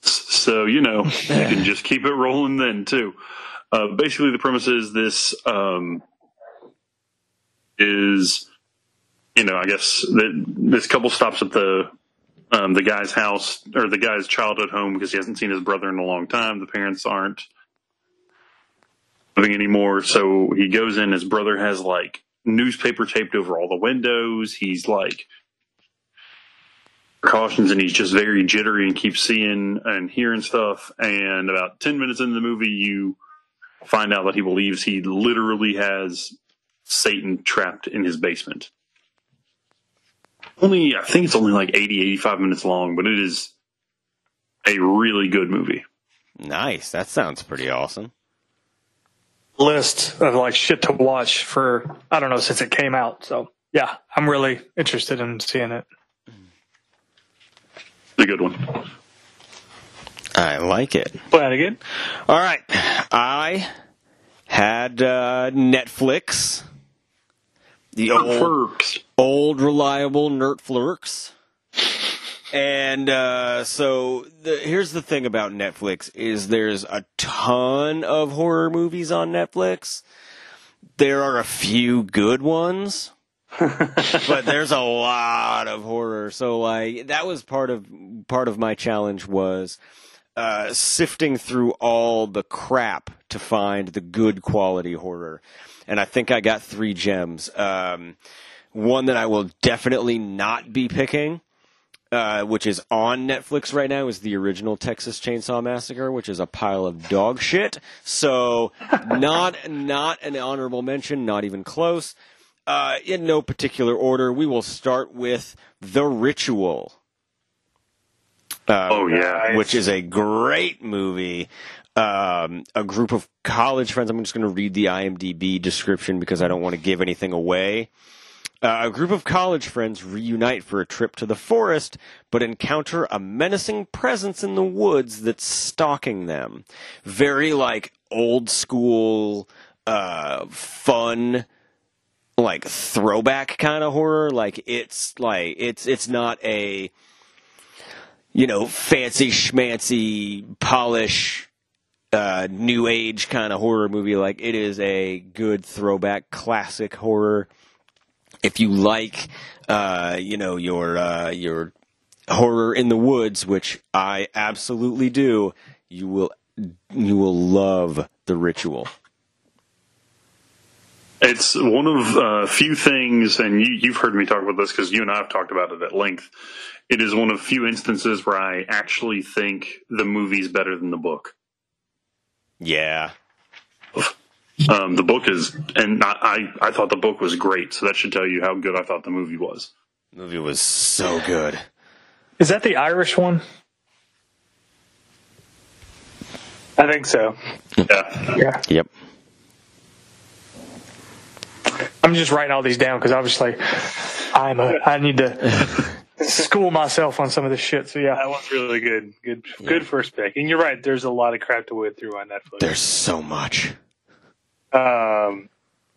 so you know you can just keep it rolling then too. Uh, basically, the premise is this um, is you know I guess that this couple stops at the um, the guy's house or the guy's childhood home because he hasn't seen his brother in a long time. The parents aren't living anymore, so he goes in. His brother has like newspaper taped over all the windows. He's like precautions and he's just very jittery and keeps seeing and hearing stuff. And about 10 minutes into the movie, you find out that he believes he literally has Satan trapped in his basement. Only, I think it's only like 80, 85 minutes long, but it is a really good movie. Nice. That sounds pretty awesome. List of like shit to watch for I don't know since it came out. So yeah, I'm really interested in seeing it. A good one. I like it. Flanagan. All right. I had uh, Netflix. The old, old reliable Nerdflix. And uh, so the, here's the thing about Netflix is there's a ton of horror movies on Netflix. There are a few good ones, but there's a lot of horror. So like that was part of part of my challenge was uh, sifting through all the crap to find the good quality horror. And I think I got three gems. Um, one that I will definitely not be picking, uh, which is on Netflix right now, is the original Texas Chainsaw Massacre, which is a pile of dog shit. So not not an honorable mention, not even close. Uh, in no particular order, we will start with The Ritual. Uh, Oh, yeah. which is a great movie. Um, a group of college friends. I'm just going to read the IMDb description because I don't want to give anything away. Uh, a group of college friends reunite for a trip to the forest, but encounter a menacing presence in the woods that's stalking them. Very like old school, uh, fun, like throwback kind of horror. Like it's like it's it's not a you know fancy schmancy polish uh, new age kind of horror movie. Like it is a good throwback classic horror. If you like, uh, you know your uh, your horror in the woods, which I absolutely do, you will you will love the ritual. It's one of uh, few things, and you, you've heard me talk about this because you and I have talked about it at length. It is one of few instances where I actually think the movie's better than the book. Yeah. Um, the book is, and I, I, I thought the book was great, so that should tell you how good I thought the movie was. The movie was so good. Is that the Irish one? I think so. Yeah. Yeah. Yep. I'm just writing all these down because obviously I'm a I need to school myself on some of this shit. So yeah, That one's really good. Good, good first pick. And you're right. There's a lot of crap to wade through on Netflix. There's so much. Um,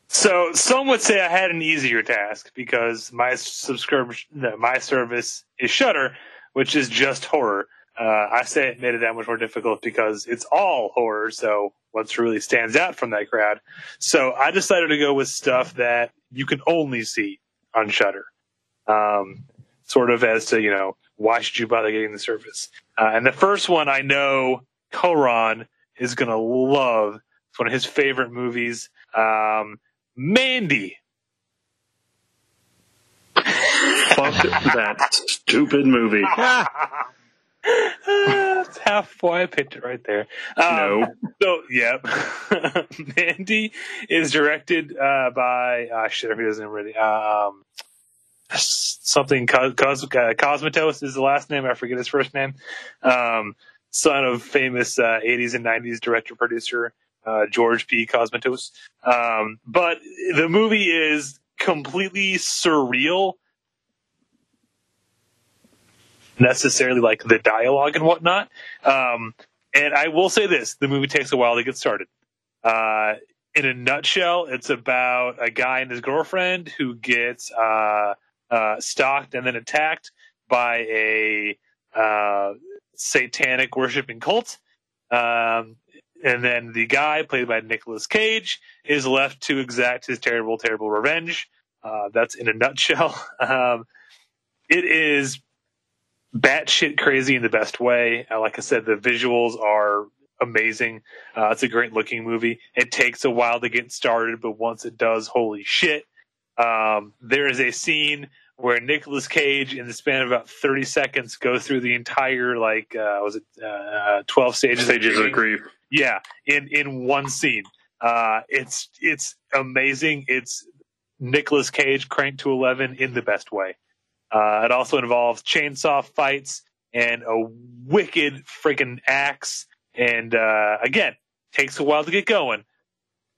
so some would say I had an easier task because my subscription, no, my service is Shudder, which is just horror. Uh, I say it made it that much more difficult because it's all horror. So what's really stands out from that crowd? So I decided to go with stuff that you can only see on Shudder. Um, sort of as to you know why should you bother getting the service? Uh, and the first one I know Koran is gonna love. It's one of his favorite movies. Um, Mandy. Fuck that stupid movie. That's half why I picked it right there. Um, So, yep. Mandy is directed uh, by, uh, shit, if he doesn't already. Um, something Cos- Cos- uh, Cosmatos is the last name. I forget his first name. Um, son of famous uh, 80s and 90s director producer uh, George P. Cosmatos. Um, but the movie is completely surreal. Necessarily like the dialogue and whatnot. Um, and I will say this: the movie takes a while to get started. Uh, in a nutshell, it's about a guy and his girlfriend who gets uh, uh, stalked and then attacked by a uh, satanic worshiping cult. Um, and then the guy, played by Nicolas Cage, is left to exact his terrible, terrible revenge. Uh, that's in a nutshell. Um, it is batshit crazy in the best way. Uh, like I said, the visuals are amazing. Uh, it's a great looking movie. It takes a while to get started, but once it does, holy shit. Um, there is a scene where Nicolas Cage, in the span of about 30 seconds, goes through the entire, like, uh, was it, uh, 12 stages, Stages of grief. Yeah, in, in one scene. Uh, it's, it's amazing. It's Nicolas Cage cranked to 11 in the best way. Uh, it also involves chainsaw fights and a wicked freaking axe. And uh, again, takes a while to get going.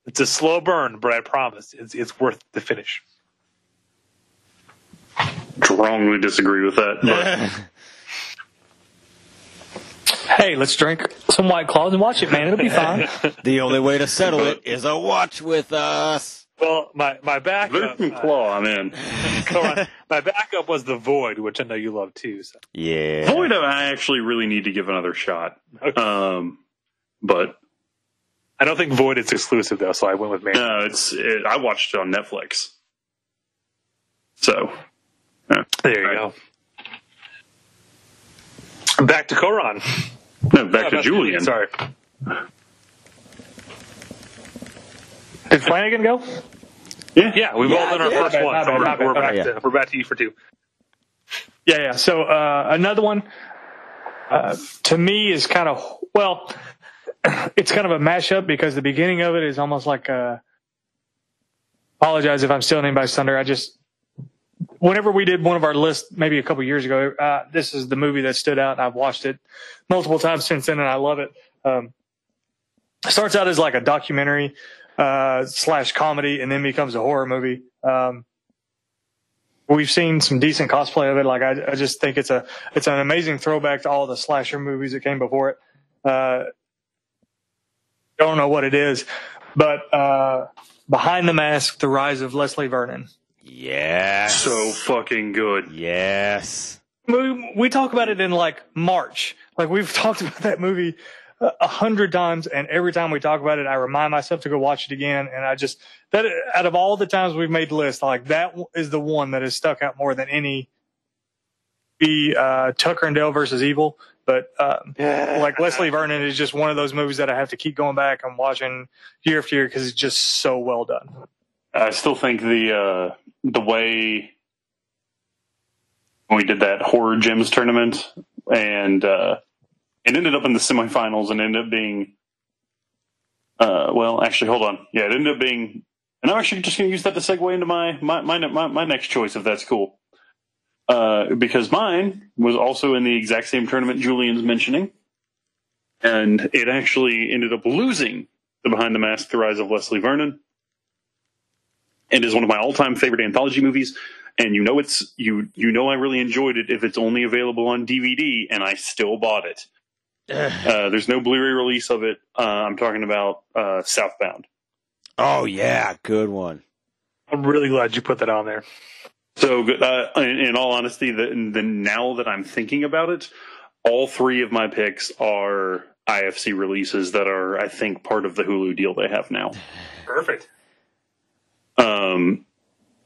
It's a slow burn, but I promise it's it's worth the finish. Strongly disagree with that. Hey, let's drink some White Claws and watch it, man. It'll be fine. the only way to settle it is a watch with us. Well, my my backup, There's some claw, I'm in. go on. my backup was the Void, which I know you love too. So. Yeah. Void, I actually really need to give another shot. Um, but I don't think Void is exclusive though, so I went with Man. no, it's it, I watched it on Netflix. So yeah. There you go. Back to Koran. no, back Oh, to Julian. Sorry. Did Flanagan go? Yeah, Yeah, we've all done our yeah. first My bad, one, so we're, bad, we're back bad. to we're back to you for two. Yeah, yeah. So uh, another one uh, to me is kind of well, it's kind of a mashup because the beginning of it is almost like a. Apologize if I'm stealing anybody's thunder. I just whenever we did one of our lists maybe a couple years ago, uh, this is the movie that stood out. I've watched it multiple times since then, and I love it. Um, it starts out as like a documentary uh, slash comedy, and then becomes a horror movie. Um, we've seen some decent cosplay of it. Like I, I just think it's a it's an amazing throwback to all the slasher movies that came before it. Uh, don't know what it is, but uh, behind the mask, the rise of Leslie Vernon. Yes. so fucking good. Yes. We, we talk about it in like March. Like we've talked about that movie a a hundred times, and every time we talk about it, I remind myself to go watch it again. And I just that out of all the times we've made lists, like that is the one that has stuck out more than any. Be uh, Tucker and Dale versus Evil, but um, like Leslie Vernon is just one of those movies that I have to keep going back and watching year after year because it's just so well done. I still think the uh, the way we did that horror gems tournament and uh, it ended up in the semifinals and ended up being uh, well actually hold on. Yeah it ended up being and I'm actually just going to use that to segue into my my, my my my next choice if that's cool uh, because mine was also in the exact same tournament Julian's mentioning and it actually ended up losing the Behind the Mask: The Rise of Leslie Vernon And it is one of my all-time favorite anthology movies and you know it's you you know I really enjoyed it if it's only available on DVD and I still bought it. Uh, there's no Blu-ray release of it. Uh, I'm talking about uh, Southbound. Oh yeah, good one. I'm really glad you put that on there. So, good- uh, in, in all honesty, the, the now that I'm thinking about it, all three of my picks are IFC releases that are, I think, part of the Hulu deal they have now. Perfect. um,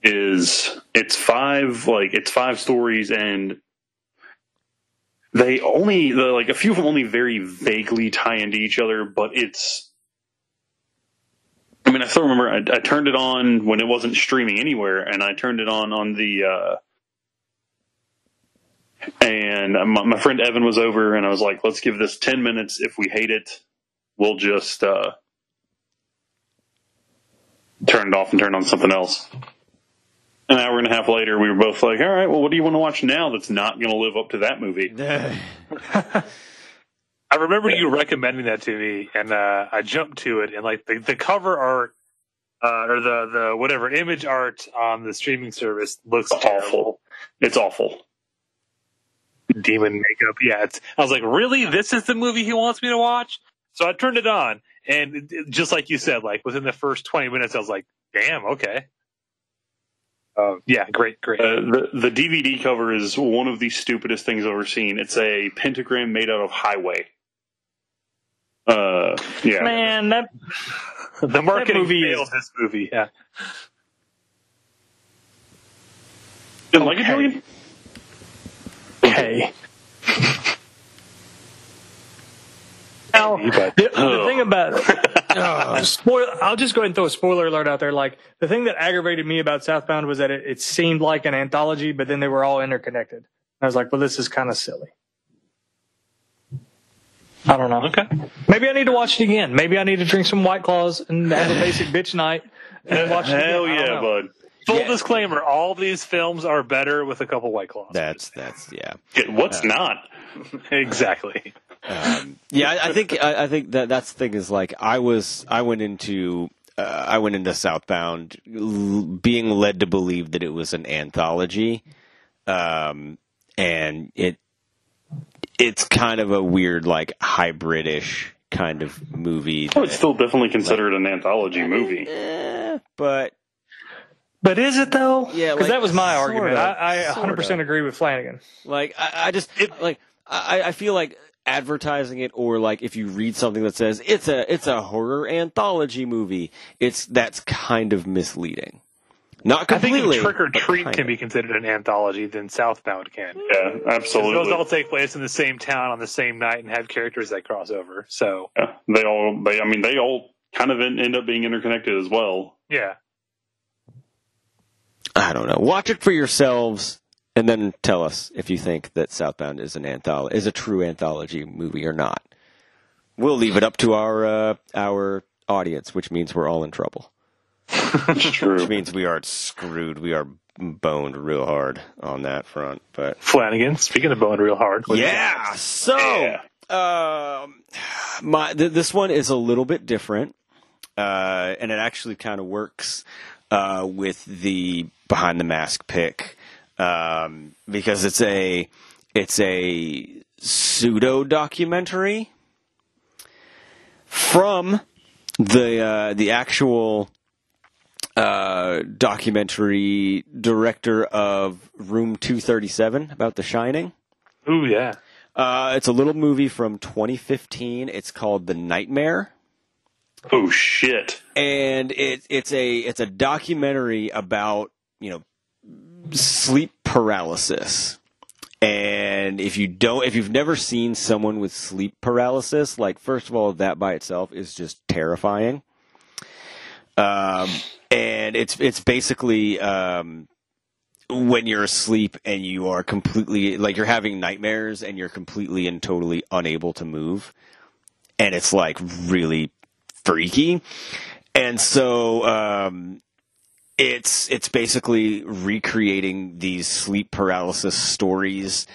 is it's five like it's five stories and they only the, like a few of them only very vaguely tie into each other but it's mean i still remember i, I turned it on when it wasn't streaming anywhere and i turned it on on the uh and my, my friend evan was over and i was like let's give this 10 minutes if we hate it we'll just uh turn it off and turn on something else. An hour and a half later, we were both like, all right, well, what do you want to watch now that's not going to live up to that movie? I remember you recommending that to me, and uh, I jumped to it, and like the, the cover art uh, or the the whatever image art on the streaming service looks awful. It's awful. Demon makeup, yeah. It's, I was like, really? This is the movie he wants me to watch? So I turned it on, and it, it- just like you said, like within the first twenty minutes, I was like, damn, okay. Uh, yeah, great, great. Uh, the, the DVD cover is one of the stupidest things I've ever seen. It's a pentagram made out of highway. Uh, yeah. Man, that the marketing that movie failed is... this movie. Yeah. Didn't okay. like it, Julian? Okay. now, the, the, oh. thing about uh, spoil, I'll just go ahead and throw a spoiler alert out there. Like the thing that aggravated me about Southbound was that it, it seemed like an anthology, but then they were all interconnected. I was like, well, this is kind of silly. I don't know. Okay. Maybe I need to watch it again. Maybe I need to drink some White Claws and have a basic bitch night and watch it. hell again. I don't yeah, know. bud. Full disclaimer: all these films are better with a couple white claws. That's that's yeah. What's not? exactly. Um, yeah, I, I think I, I think that that's the thing is like I was I went into uh, I went into Southbound l- being led to believe that it was an anthology, um, and it it's kind of a weird like hybridish kind of movie. I would still definitely consider it an anthology movie. Eh, but But is it though? Yeah, because like, that was my sorta, argument. I, I 100% agree with Flanagan. Like I, I just like I, I feel like advertising it or like if you read something that says it's a it's a horror anthology movie, it's that's kind of misleading. Not I think Trick or Treat can be considered an anthology, than Southbound can. Yeah, absolutely. Those all take place in the same town on the same night and have characters that cross over. So Yeah, they all. They. I mean, they all kind of end up being interconnected as well. yeah, I don't know. Watch it for yourselves and then tell us if you think that Southbound is an anthology is a true anthology movie or not. We'll leave it up to our uh, our audience, which means we're all in trouble. It's true. Which means we are screwed. We are boned real hard on that front. But Flanagan. Speaking of boned real hard. what do you yeah, so um, my th- this one is a little bit different, uh, and it actually kind of works uh, with the behind the mask pick um, because it's a it's a pseudo documentary from the uh, the actual uh, documentary director of Room Two Thirty Seven about The Shining. Ooh yeah. Uh, it's a little movie from 2015. It's called The Nightmare, Oh shit! and it, it's a it's a documentary about you know sleep paralysis. And if you don't, if you've never seen someone with sleep paralysis, like first of all, that by itself is just terrifying. Um, and it's it's basically um, when you're asleep and you are completely like you're having nightmares and you're completely and totally unable to move, and it's like really freaky. And so um, it's it's basically recreating these sleep paralysis stories,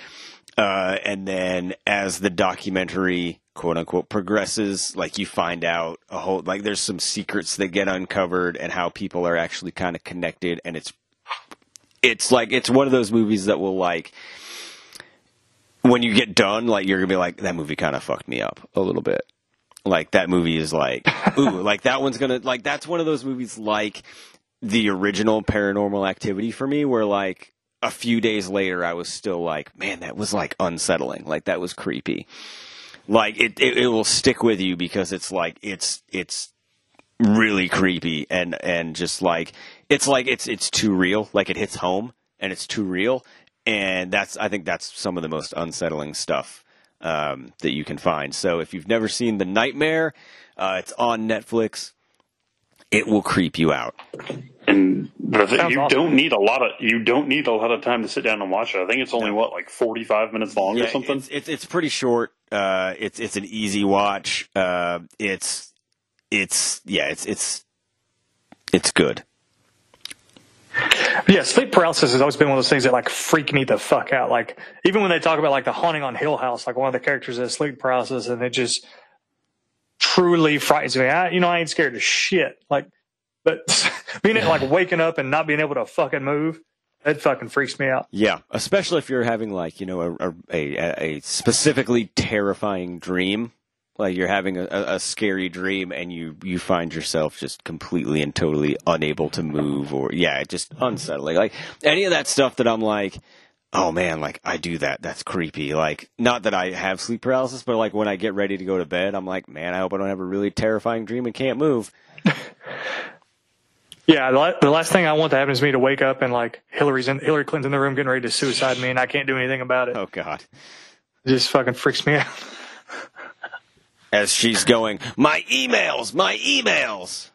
uh, and then as the documentary quote unquote progresses, like you find out a whole like there's some secrets that get uncovered and how people are actually kind of connected, and it's it's like it's one of those movies that will like when you get done, like you're gonna be like that movie kind of fucked me up a little bit. Like that movie is like ooh, like that one's gonna like that's one of those movies like the original Paranormal Activity for me, where like a few days later I was still like, man, that was like unsettling, like that was creepy. Like it, it, it will stick with you because it's like it's it's really creepy and and just like it's like it's it's too real. Like it hits home and it's too real. And that's i think that's some of the most unsettling stuff um, that you can find. So if you've never seen the nightmare uh, it's on netflix. It will creep you out. And the you awesome. don't need a lot of you don't need a lot of time to sit down and watch it. I think it's only what like forty five minutes long or something. It's, it's it's pretty short. Uh, it's it's an easy watch. Uh, it's it's yeah, it's it's it's good. Yeah, sleep paralysis has always been one of those things that like freak me the fuck out. Like even when they talk about like the haunting on Hill House, like one of the characters has sleep paralysis, and it just truly frightens me. I, you know, I ain't scared of shit. Like, but being like waking up and not being able to fucking move, that fucking freaks me out. Yeah, especially if you're having like you know a a, a, a specifically terrifying dream, like you're having a, a a scary dream and you you find yourself just completely and totally unable to move, or yeah, just unsettling. Like any of that stuff that I'm like. Oh man, like I do that. That's creepy. Like not that I have sleep paralysis, but like when I get ready to go to bed, I'm like, man, I hope I don't have a really terrifying dream and can't move. Yeah, the, the last thing I want to happen is me to wake up and like Hillary's in Hillary Clinton's in the room getting ready to suicide me, and I can't do anything about it. Oh god. It just fucking freaks me out. As she's going, my emails, my emails.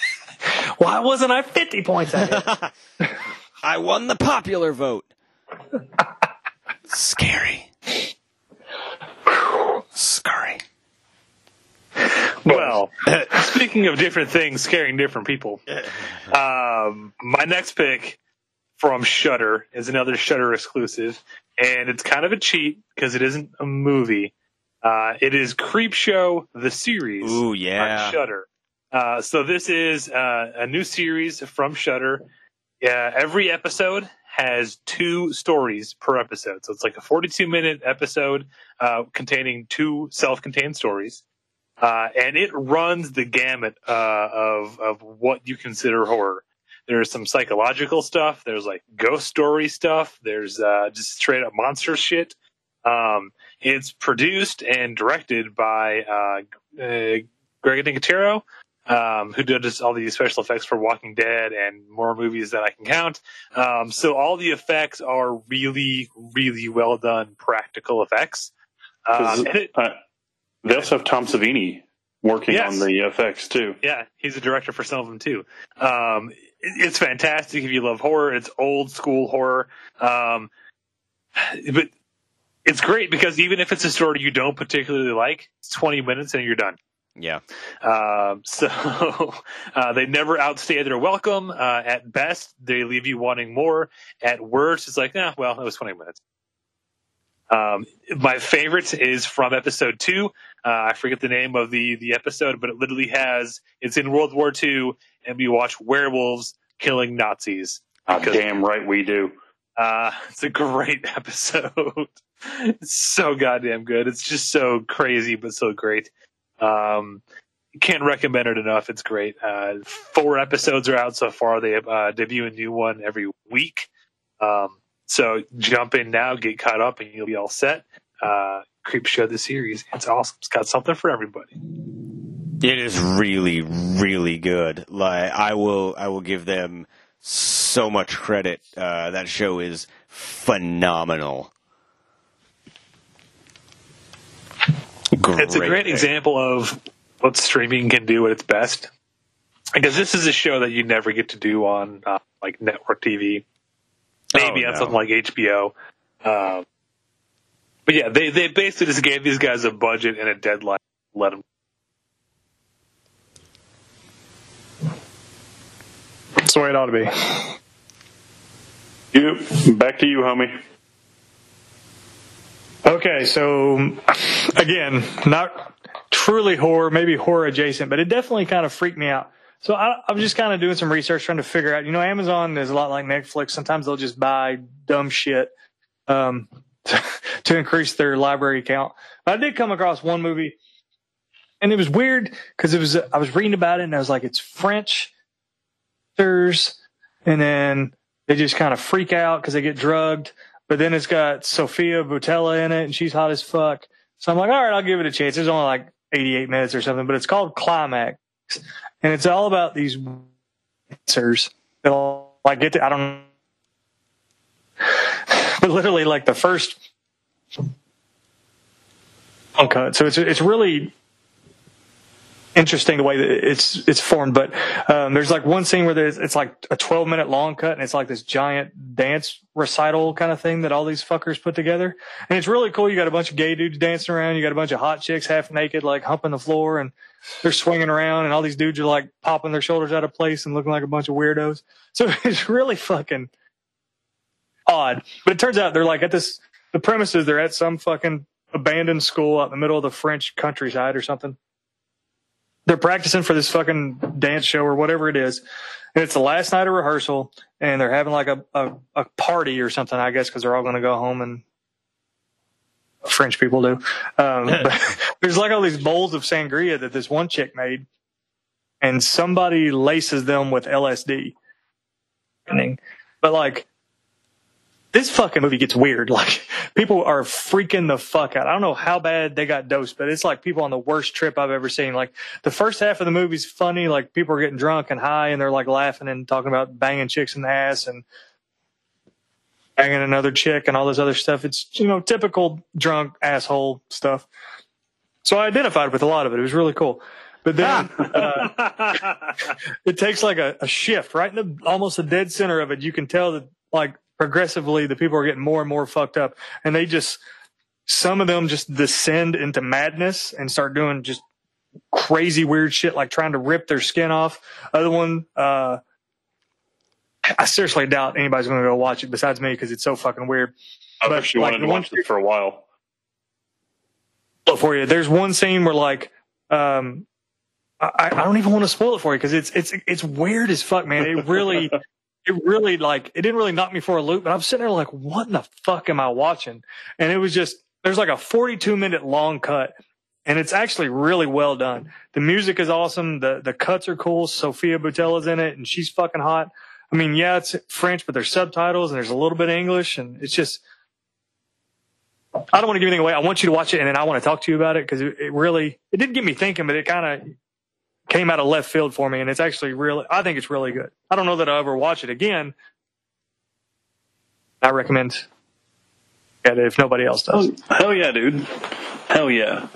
Why wasn't I 50 points ahead? I won the popular vote. Scary. Scary. Well, speaking of different things scaring different people, um, my next pick from Shudder is another Shudder exclusive, and it's kind of a cheat because it isn't a movie. Uh, it is Creepshow the series. Ooh, yeah. on Shudder. Uh, so this is uh, a new series from Shudder. Yeah, every episode has two stories per episode, so it's like a 42 minute episode uh, containing two self-contained stories. Uh, and it runs the gamut uh, of of what you consider horror. There's some psychological stuff. There's like ghost story stuff. There's uh, just straight up monster shit. Um, it's produced and directed by uh, uh, Greg Nicotero, um, who did just all the special effects for Walking Dead and more movies that I can count. Um, so all the effects are really, really well done practical effects. Um, it, they also have Tom Savini working Yes. on the effects too. Yeah, he's a director for some of them too. Um, it's fantastic if you love horror. It's old school horror. Um, but it's great because even if it's a story you don't particularly like, it's 20 minutes and you're done. Yeah. Um, so uh, they never outstay their welcome. Uh, at best, they leave you wanting more. At worst, it's like, nah, well, it was 20 minutes. Um, my favorite is from episode two. Uh, I forget the name of the the episode, but it literally has it's in World War II, and we watch werewolves killing Nazis. Oh, damn right we do. Uh, it's a great episode. it's so goddamn good. It's just so crazy, but so great. Um, can't recommend it enough. It's great. Uh, four episodes are out so far. They uh, debut a new one every week. Um, so jump in now, get caught up, and you'll be all set. Uh, Creepshow the series. It's awesome. It's got something for everybody. It is really, really good. Like I will, I will give them so much credit. Uh, that show is phenomenal. It's a great example of what streaming can do at its best. Because this is a show that you never get to do on uh, like network TV, maybe Oh, on no. something like HBO. Um, but yeah, they they basically just gave these guys a budget and a deadline. Let them. That's the way it ought to be. You back to you, homie. Okay, so again, not truly horror, maybe horror adjacent, but it definitely kind of freaked me out. So I, I was just kind of doing some research, trying to figure out. You know, Amazon is a lot like Netflix. Sometimes they'll just buy dumb shit um, to increase their library count. I did come across one movie, and it was weird because it was I was reading about it, and I was like, it's French, and then they just kind of freak out because they get drugged. But then it's got Sofia Boutella in it, and she's hot as fuck. So I'm like, all right, I'll give it a chance. It's only like 88 minutes or something, but it's called Climax, and it's all about these dancers. They'll like get to, I don't, but literally like the first uncut. So it's it's really interesting the way that it's it's formed. But um, there's like one scene where there's it's like a 12 minute long cut, and it's like this giant dance recital kind of thing that all these fuckers put together, and it's really cool. You got a bunch of gay dudes dancing around, you got a bunch of hot chicks half naked, like humping the floor, and they're swinging around, and all these dudes are like popping their shoulders out of place and looking like a bunch of weirdos. So it's really fucking odd. But it turns out they're like at this. The premise is they're at some fucking abandoned school out in the middle of the French countryside or something they're practicing for this fucking dance show or whatever it is. And it's the last night of rehearsal and they're having like a, a, a party or something, I guess, because they're all going to go home and French people do. Um, there's like all these bowls of sangria that this one chick made and somebody laces them with LSD. But like, this fucking movie gets weird. Like people are freaking the fuck out. I don't know how bad they got dosed, but it's like people on the worst trip I've ever seen. Like the first half of the movie's funny. Like people are getting drunk and high and they're like laughing and talking about banging chicks in the ass and banging another chick and all this other stuff. It's, you know, typical drunk asshole stuff. So I identified with a lot of it. It was really cool. But then uh, it takes like a, a shift right in the almost the dead center of it. You can tell that like progressively the people are getting more and more fucked up, and they just some of them just descend into madness and start doing just crazy weird shit like trying to rip their skin off. Other one, uh, I seriously doubt anybody's going to go watch it besides me because it's so fucking weird. I've actually like, wanted to watch it for a while. for you. There's one scene where like, um, I, I don't even want to spoil it for you because it's it's it's weird as fuck, man. It really, it really like it didn't really knock me for a loop, but I'm sitting there like, what in the fuck am I watching? And it was just there's like a 42 minute long cut, and it's actually really well done. The music is awesome. The the cuts are cool. Sofia Boutella's in it, and she's fucking hot. I mean, yeah, it's French, but there's subtitles and there's a little bit of English, and it's just I don't want to give anything away. I want you to watch it, and then I want to talk to you about it because it, it really it didn't get me thinking, but it kind of came out of left field for me, and it's actually really I think it's really good. I don't know that I'll ever watch it again. I recommend it if nobody else does. Oh, hell yeah, dude. Hell yeah.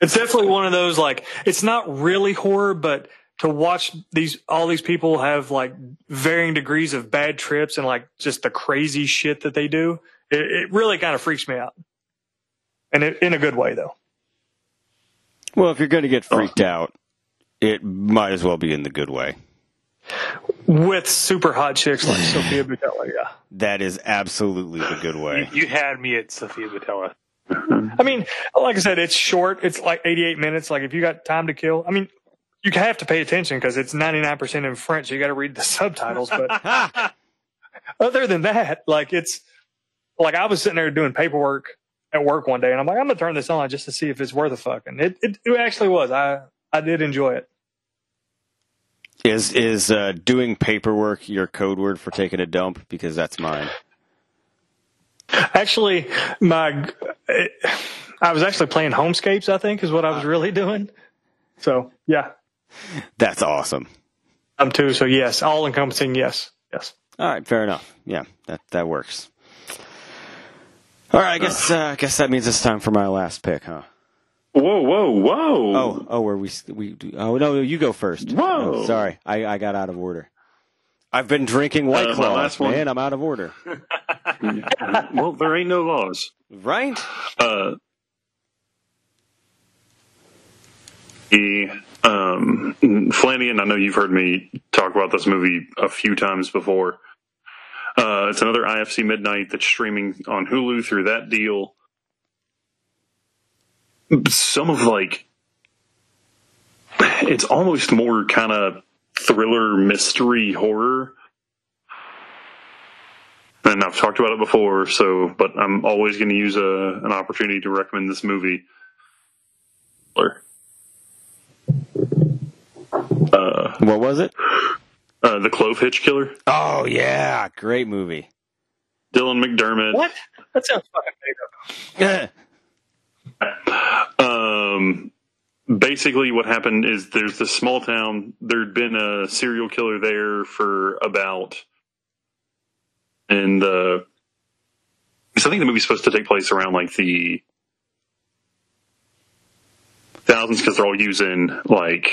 It's definitely one of those like it's not really horror, but to watch these all these people have like varying degrees of bad trips and like just the crazy shit that they do, it, it really kind of freaks me out, and it, in a good way though. Well, if you're going to get freaked oh. out, it might as well be in the good way. With super hot chicks like Sofia Boutella, yeah. That is absolutely the good way. You had me at Sofia Boutella. I mean, like I said, it's short. It's like 88 minutes. Like if you got time to kill, I mean, you have to pay attention because it's 99% in French. So you got to read the subtitles. But other than that, like it's like I was sitting there doing paperwork at work one day, and I'm like, I'm gonna turn this on just to see if it's worth a fucking. It it, it actually was. I I did enjoy it. Is is uh, doing paperwork your code word for taking a dump? Because that's mine. Actually, my I was actually playing Homescapes. I think is what I was really doing. So yeah, That's awesome. I'm too. So yes, all encompassing. Yes, yes. All right, fair enough. Yeah, that that works. All right, I guess uh, I guess that means it's time for my last pick, huh? Whoa, whoa, whoa! Oh, oh, where we we do, oh no, you go first. Whoa. Oh, sorry, I I got out of order. I've been drinking White Uh, my Claws, last one. man. I'm out of order. well, there ain't no laws. Right? Uh, the um, Flanagan. I know you've heard me talk about this movie a few times before. Uh, it's another IFC Midnight that's streaming on Hulu through that deal. Some of like, it's almost more kind of thriller, mystery, horror. And I've talked about it before, so but I'm always going to use a, an opportunity to recommend this movie. Uh, what was it? Uh, the Clove Hitch Killer. Oh yeah, great movie. Dylan McDermott. What? That sounds fucking made up. Um, basically, what happened is there's this small town. There'd been a serial killer there for about, and uh, so I think the movie's supposed to take place around like the thousands because they're all using like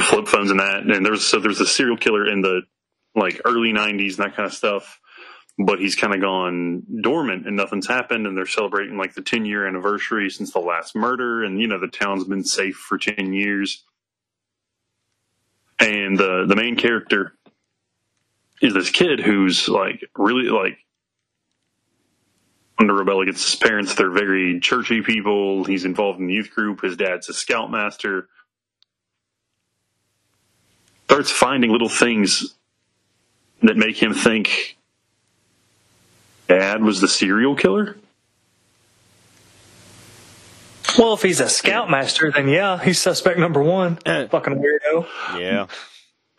flip phones and that. And there's so there's a serial killer in the like early '90s and that kind of stuff but he's kind of gone dormant and nothing's happened and they're celebrating like the 10 year anniversary since the last murder and you know the town's been safe for 10 years. And the the main character is this kid who's like really like under rebel against his parents they're very churchy people he's involved in the youth group his dad's a scoutmaster. Starts finding little things that make him think dad was the serial killer. Well, if he's a scoutmaster, then yeah, he's suspect number one. fucking weirdo. Yeah.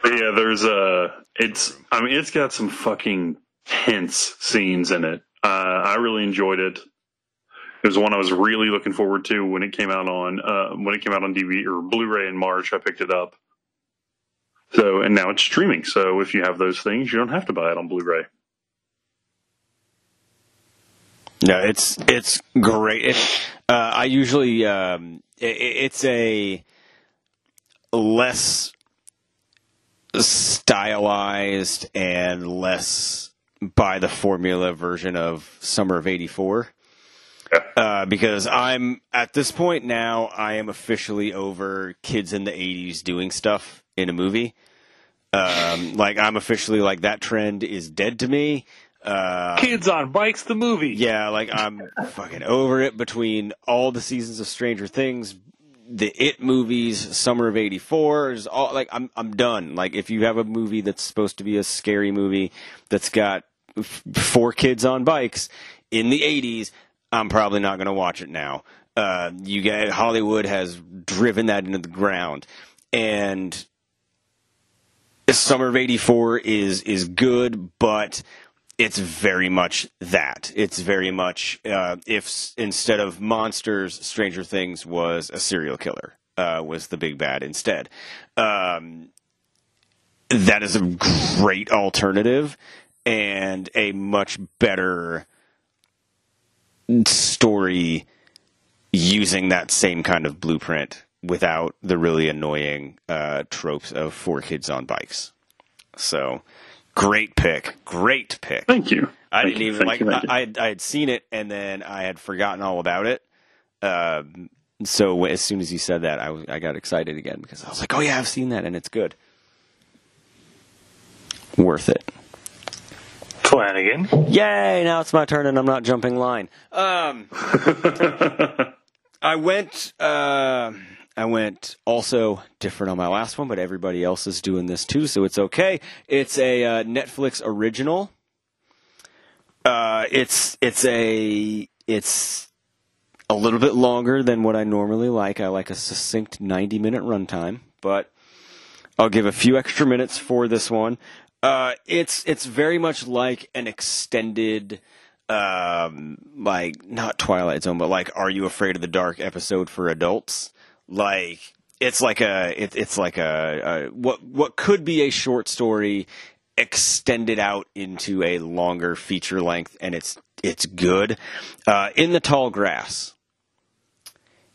But yeah, there's a. It's. I mean, it's got some fucking tense scenes in it. Uh, I really enjoyed it. It was one I was really looking forward to when it came out on uh, when it came out on DVD or Blu-ray in March. I picked it up. So and now it's streaming. So if you have those things, you don't have to buy it on Blu-ray. No, it's it's great. It, uh, I usually um, it, it's a less stylized and less by the formula version of Summer of '84. Uh, because I'm at this point now, I am officially over kids in the '80s doing stuff in a movie. Um, like I'm officially like that trend is dead to me. Uh, Kids on Bikes, the movie. yeah, like I'm fucking over it between all the seasons of Stranger Things, the It movies, Summer of '84, is all like I'm I'm done. Like if you have a movie that's supposed to be a scary movie that's got f- four kids on bikes in the '80s, I'm probably not going to watch it now. Uh, you get Hollywood has driven that into the ground, and Summer of '84 is is good, but it's very much that. It's very much uh, if instead of monsters, Stranger Things was a serial killer. Uh, was the big bad instead. Um, that is a great alternative and a much better story using that same kind of blueprint without the really annoying uh, tropes of four kids on bikes. So, great pick, great pick. Thank you. I Thank didn't you, even thank like. you. I, I had, I had seen it and then I had forgotten all about it. Um, so as soon as you said that, I was, I got excited again because I was like, "Oh yeah, I've seen that and it's good, worth it." Flanagan. Yay! Now it's my turn, and I'm not jumping line. Um, I went. Uh, I went also different on my last one, but everybody else is doing this too, so it's okay. It's a uh, Netflix original. Uh, it's it's a it's a little bit longer than what I normally like. I like a succinct 90 minute runtime, but I'll give a few extra minutes for this one. Uh, it's it's very much like an extended, um, like not Twilight Zone, but like Are You Afraid of the Dark episode for adults. Like it's like a it, it's like a, a what what could be a short story extended out into a longer feature length, and it's it's good. Uh, in the tall grass.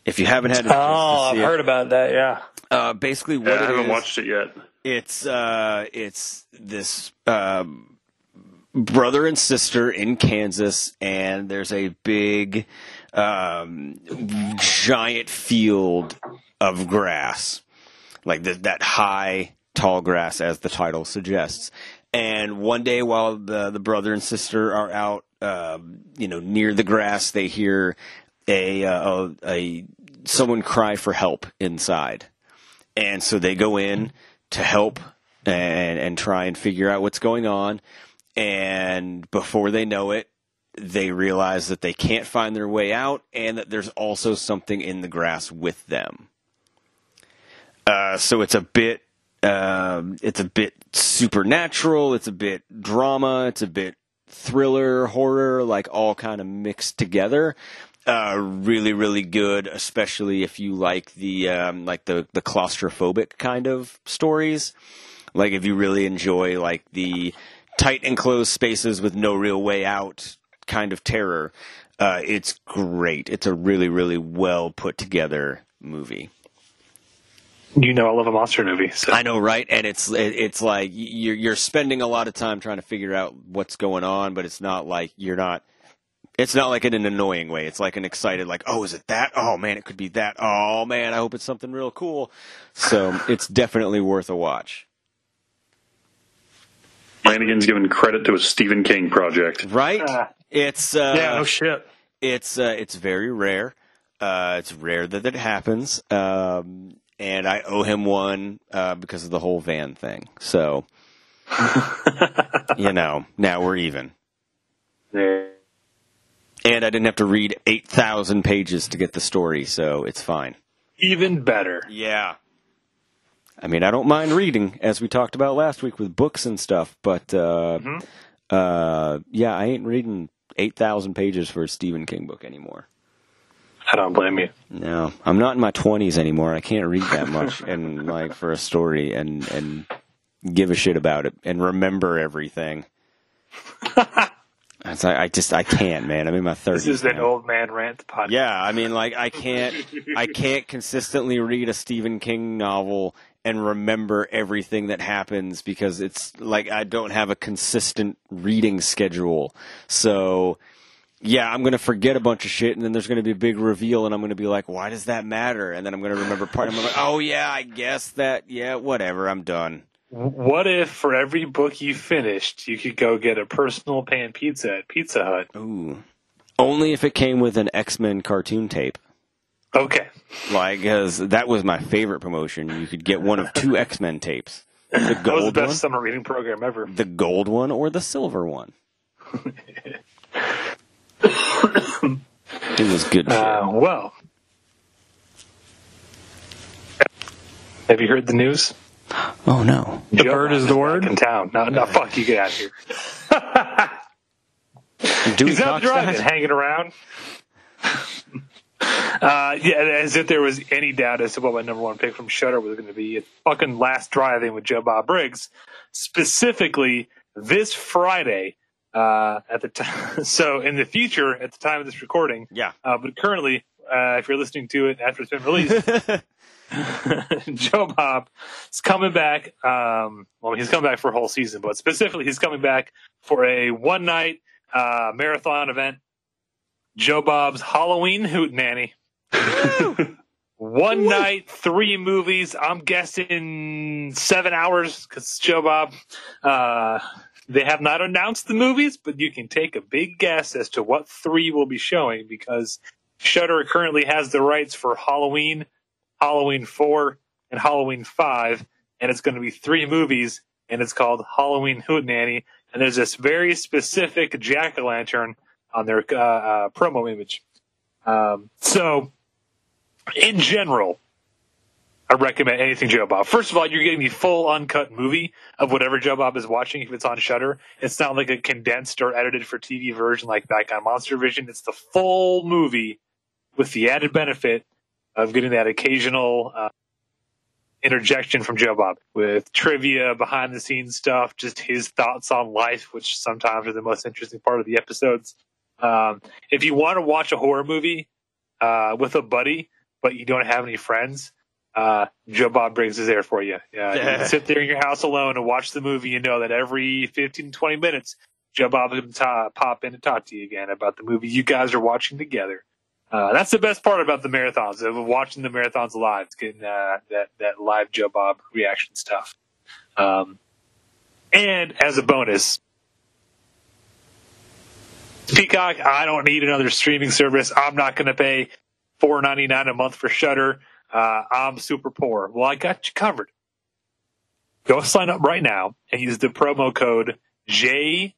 If you haven't had a chance Oh, to see I've it, heard about that. Yeah. uh, basically what Yeah, I haven't is- watched it yet. it's uh, it's this um, brother and sister in Kansas, and there's a big, um, giant field of grass, like th- that high, tall grass, as the title suggests. And one day, while the the brother and sister are out, um, you know, near the grass, they hear a, uh, a a someone cry for help inside and so they go in to help and and try and figure out what's going on and before they know it they realize that they can't find their way out and that there's also something in the grass with them. Uh, so it's a bit um, it's a bit supernatural it's a bit drama it's a bit thriller horror like all kind of mixed together. Uh, really really good especially if you like the um, like the the claustrophobic kind of stories. Like if you really enjoy like the tight enclosed spaces with no real way out kind of terror uh, it's great it's a really really well put together movie You know I love a monster movie. So. I know, right? And it's it's like you're you're spending a lot of time trying to figure out what's going on, but it's not like you're not. It's not like in an annoying way. It's like an excited, like, oh, is it that? Oh man, it could be that. Oh man, I hope it's something real cool. So it's definitely worth a watch. Flanagan's giving credit to a Stephen King project. Right? It's uh, yeah. No shit. it's uh, it's very rare. Uh, it's rare that it happens, um, and I owe him one uh, because of the whole van thing. So, you know, now we're even. And I didn't have to read eight thousand pages to get the story, so it's fine. Even better. Yeah. I mean, I don't mind reading, as we talked about last week with books and stuff, but uh, uh, yeah, I ain't reading eight thousand pages for a Stephen King book anymore. I don't blame you. No, I'm not in my twenties anymore. I can't read that much and like for a story and and give a shit about it and remember everything. It's like, I just I can't, man. I'm in my thirties. This is an old man rant podcast. Yeah, I mean, like I can't, I can't consistently read a Stephen King novel and remember everything that happens because it's like I don't have a consistent reading schedule. So, yeah, I'm gonna forget a bunch of shit, and then there's gonna be a big reveal, and I'm gonna be like, "Why does that matter?" And then I'm gonna remember part. I'm like, "Oh yeah, I guess that. Yeah, whatever. I'm done." What if for every book you finished, you could go get a personal pan pizza at Pizza Hut? Ooh. Only if it came with an X Men cartoon tape. Okay. Like, because that was my favorite promotion. You could get one of two X Men tapes. The That was the gold best one, summer reading program ever. the gold one, or the silver one. it was good. shit. Uh, well, have you heard the news? oh no! The bird is the word? In town. No, no, fuck you, get out of here. Dewey He's out Cox driving, died? hanging around. Uh, yeah, as if there was any doubt as to what my number one pick from Shudder was going to be. It's fucking Last Drive-In with Joe Bob Briggs, specifically this Friday. Uh, at the time, so in the future, at the time of this recording, Yeah. uh, but currently, uh, if you're listening to it after it's been released, Joe Bob is coming back. Um, well, he's coming back for a whole season, but specifically, he's coming back for a one night uh, marathon event. Joe Bob's Halloween Hootenanny. one night, three movies. I'm guessing seven hours because Joe Bob. Uh, they have not announced the movies, but you can take a big guess as to what three will be showing because Shudder currently has the rights for Halloween, Halloween 4, and Halloween 5, and it's going to be three movies, and it's called Halloween Hootenanny, and there's this very specific jack-o'-lantern on their uh, uh, promo image. Um, so, in general, I recommend anything Joe Bob. First of all, you're getting the full uncut movie of whatever Joe Bob is watching if it's on Shudder. It's not like a condensed or edited for TV version like back on Monster Vision. It's the full movie with the added benefit of getting that occasional uh, interjection from Joe Bob with trivia, behind the scenes stuff, just his thoughts on life, which sometimes are the most interesting part of the episodes. Um, if you want to watch a horror movie uh, with a buddy, but you don't have any friends, uh, Joe Bob Briggs is there for you. Uh, you can sit there in your house alone and watch the movie. You know that every 15, 20 minutes, Joe Bob will ta- pop in and talk to you again about the movie you guys are watching together. Uh, that's the best part about the marathons of watching the marathons live, getting uh, that that live Joe Bob reaction stuff. Um, and as a bonus, Peacock, I don't need another streaming service. I'm not going to pay four ninety nine a month for Shudder. Uh, I'm super poor. Well, I got you covered. Go sign up right now and use the promo code JBB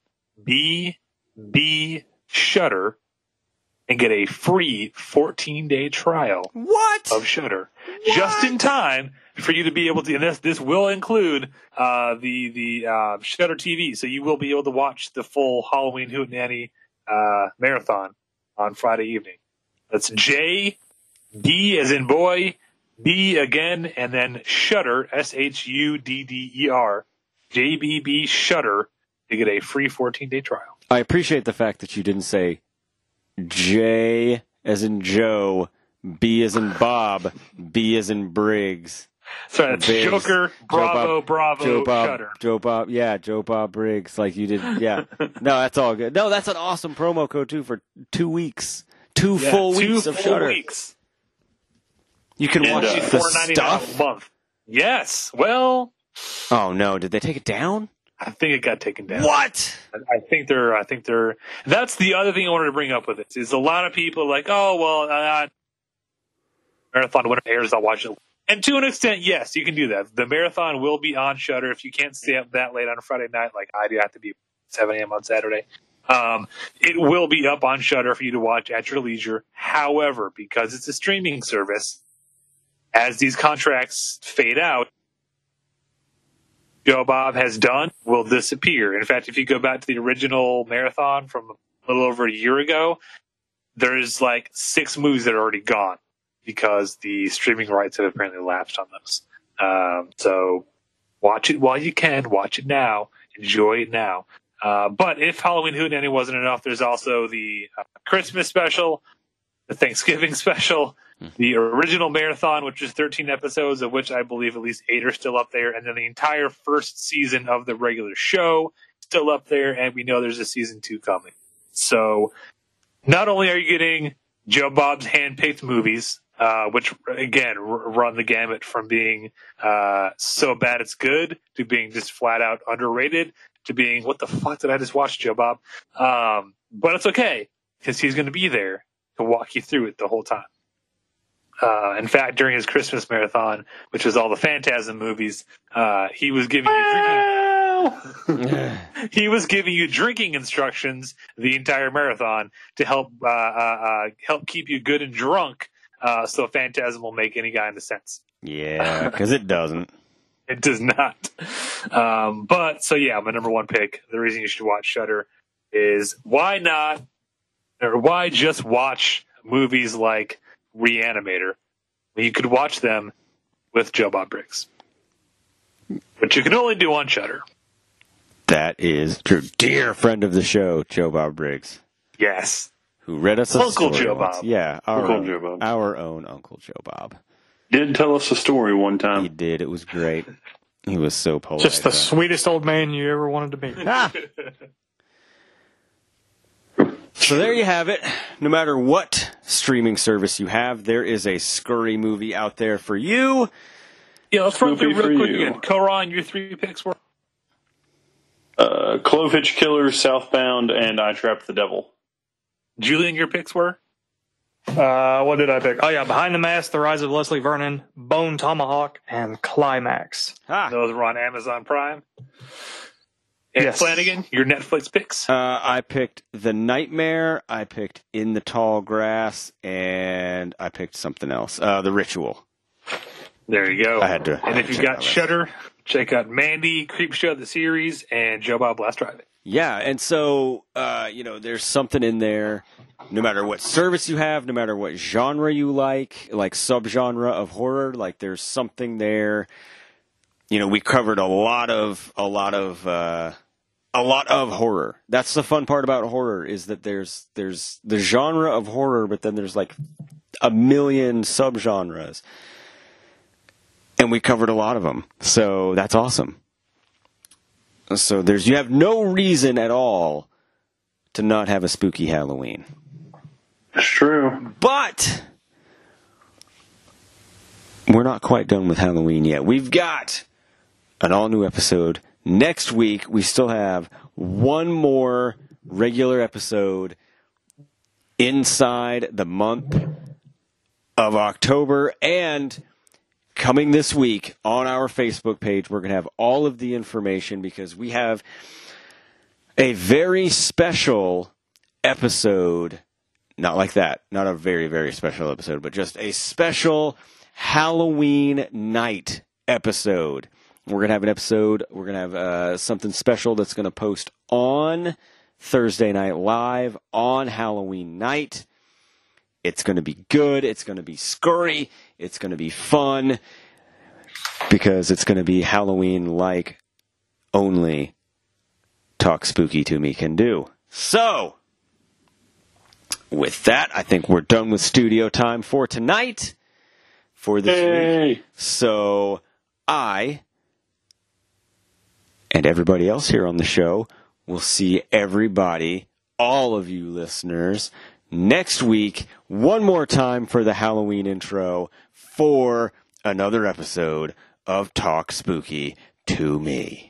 Shudder and get a free 14 day trial What? of Shudder just in time for you to be able to. And this this will include uh, the the uh, Shudder TV, so you will be able to watch the full Halloween Hootenanny uh, marathon on Friday evening. That's J D as in boy, B again, and then Shudder S H U D D E R J B B Shudder to get a free 14 day trial. I appreciate the fact that you didn't say J as in Joe, B as in Bob, B as in Briggs. Sorry, that's Briggs. Joker, Joe Bravo, Bob- Bravo, Joe Bob, Shudder. Joe Bob, yeah, Joe Bob Briggs, like you did, yeah. no, that's all good. No, that's an awesome promo code too for two weeks, two Yeah, full two weeks of Shudder. weeks. You can And, watch uh, the stuff. a month. Yes. Well, Oh no, did they take it down? I think it got taken down. What? I think they're. I think they're. That's the other thing I wanted to bring up with this is a lot of people like, oh well, uh, marathon it I'll watch it. And to an extent, yes, you can do that. The marathon will be on Shudder if you can't stay up that late on a Friday night, like I do. Have to be seven a.m. on Saturday. Um, it will be up on Shudder for you to watch at your leisure. However, because it's a streaming service, as these contracts fade out, Joe Bob has done will disappear. In fact, if you go back to the original marathon from a little over a year ago, there's like six moves that are already gone because the streaming rights have apparently lapsed on those. Um, so watch it while you can. Watch it now. Enjoy it now. Uh, but if Halloween Hootenanny wasn't enough, there's also the uh, Christmas special, the Thanksgiving special, the original marathon, which is 13 episodes, of which I believe at least eight are still up there, and then the entire first season of the regular show still up there, and we know there's a season two coming. So not only are you getting Joe Bob's hand-picked movies, uh, which again r- run the gamut from being uh, so bad it's good to being just flat out underrated to being what the fuck did I just watch, Joe Bob? Um, but it's okay because he's going to be there to walk you through it the whole time. Uh, in fact, during his Christmas marathon, which was all the Phantasm movies, uh, he was giving you drinking. he was giving you drinking instructions the entire marathon to help uh, uh, uh, help keep you good and drunk, uh, so Phantasm will make any kind of sense. Yeah, because it doesn't. It does not. Um, but so yeah, my number one pick. The reason you should watch Shudder is why not, or why just watch movies like Reanimator you could watch them with Joe Bob Briggs, which you can only do on Shudder. That is true. Dear friend of the show, Joe Bob Briggs, Yes, who read us a Uncle story Joe once. Bob. Yeah, our Uncle own, Joe Bob. our own Uncle Joe Bob. Did tell us a story one time. He did. It was great. He was so polite. Just the about it. sweetest old man you ever wanted to meet. Ah. So there you have it. No matter what streaming service you have, there is a scurry movie out there for you. yeah. Let's run through real quick you. again. Koron, your three picks were Uh, Clove Hitch Killer, Southbound, and I Trapped the Devil. Julian. Your picks were Uh, what did I pick? Oh yeah, Behind the Mask, The Rise of Leslie Vernon, Bone Tomahawk, and Climax. Ah. those were on Amazon Prime. And Yes. Flanagan, your Netflix picks. Uh, I picked The Nightmare, I picked In the Tall Grass, and I picked something else. Uh, the Ritual. There you go. I had to- And if you got. Shudder, check out Mandy, Creepshow the series, and Joe Bob Last Drive-In. Yeah, and so uh, you know, there's something in there. No matter what service you have, no matter what genre you like, like subgenre of horror, like there's something there. You know, we covered a lot of a lot of uh, a lot of horror. That's the fun part about horror is that there's there's the genre of horror, but then there's like a million subgenres, and we covered a lot of them. So that's awesome. So there's you have no reason at all to not have a spooky Halloween. It's true. But we're not quite done with Halloween yet. We've got an all new episode next week. We still have one more regular episode inside the month of October and coming this week on our Facebook page, we're going to have all of the information because we have a very special episode. Not like that. Not a very, very special episode, but just a special Halloween night episode. We're going to have an episode. We're going to have uh, something special that's going to post on Thursday Night Live on Halloween night. It's going to be good. It's going to be scurry. It's going to be fun because it's going to be Halloween like only Talk Spooky to Me can do. So, with that, I think we're done with studio time for tonight, for this week. So, I and everybody else here on the show will see everybody, all of you listeners, next week, one more time for the Halloween intro for another episode of Talk Spooky to Me.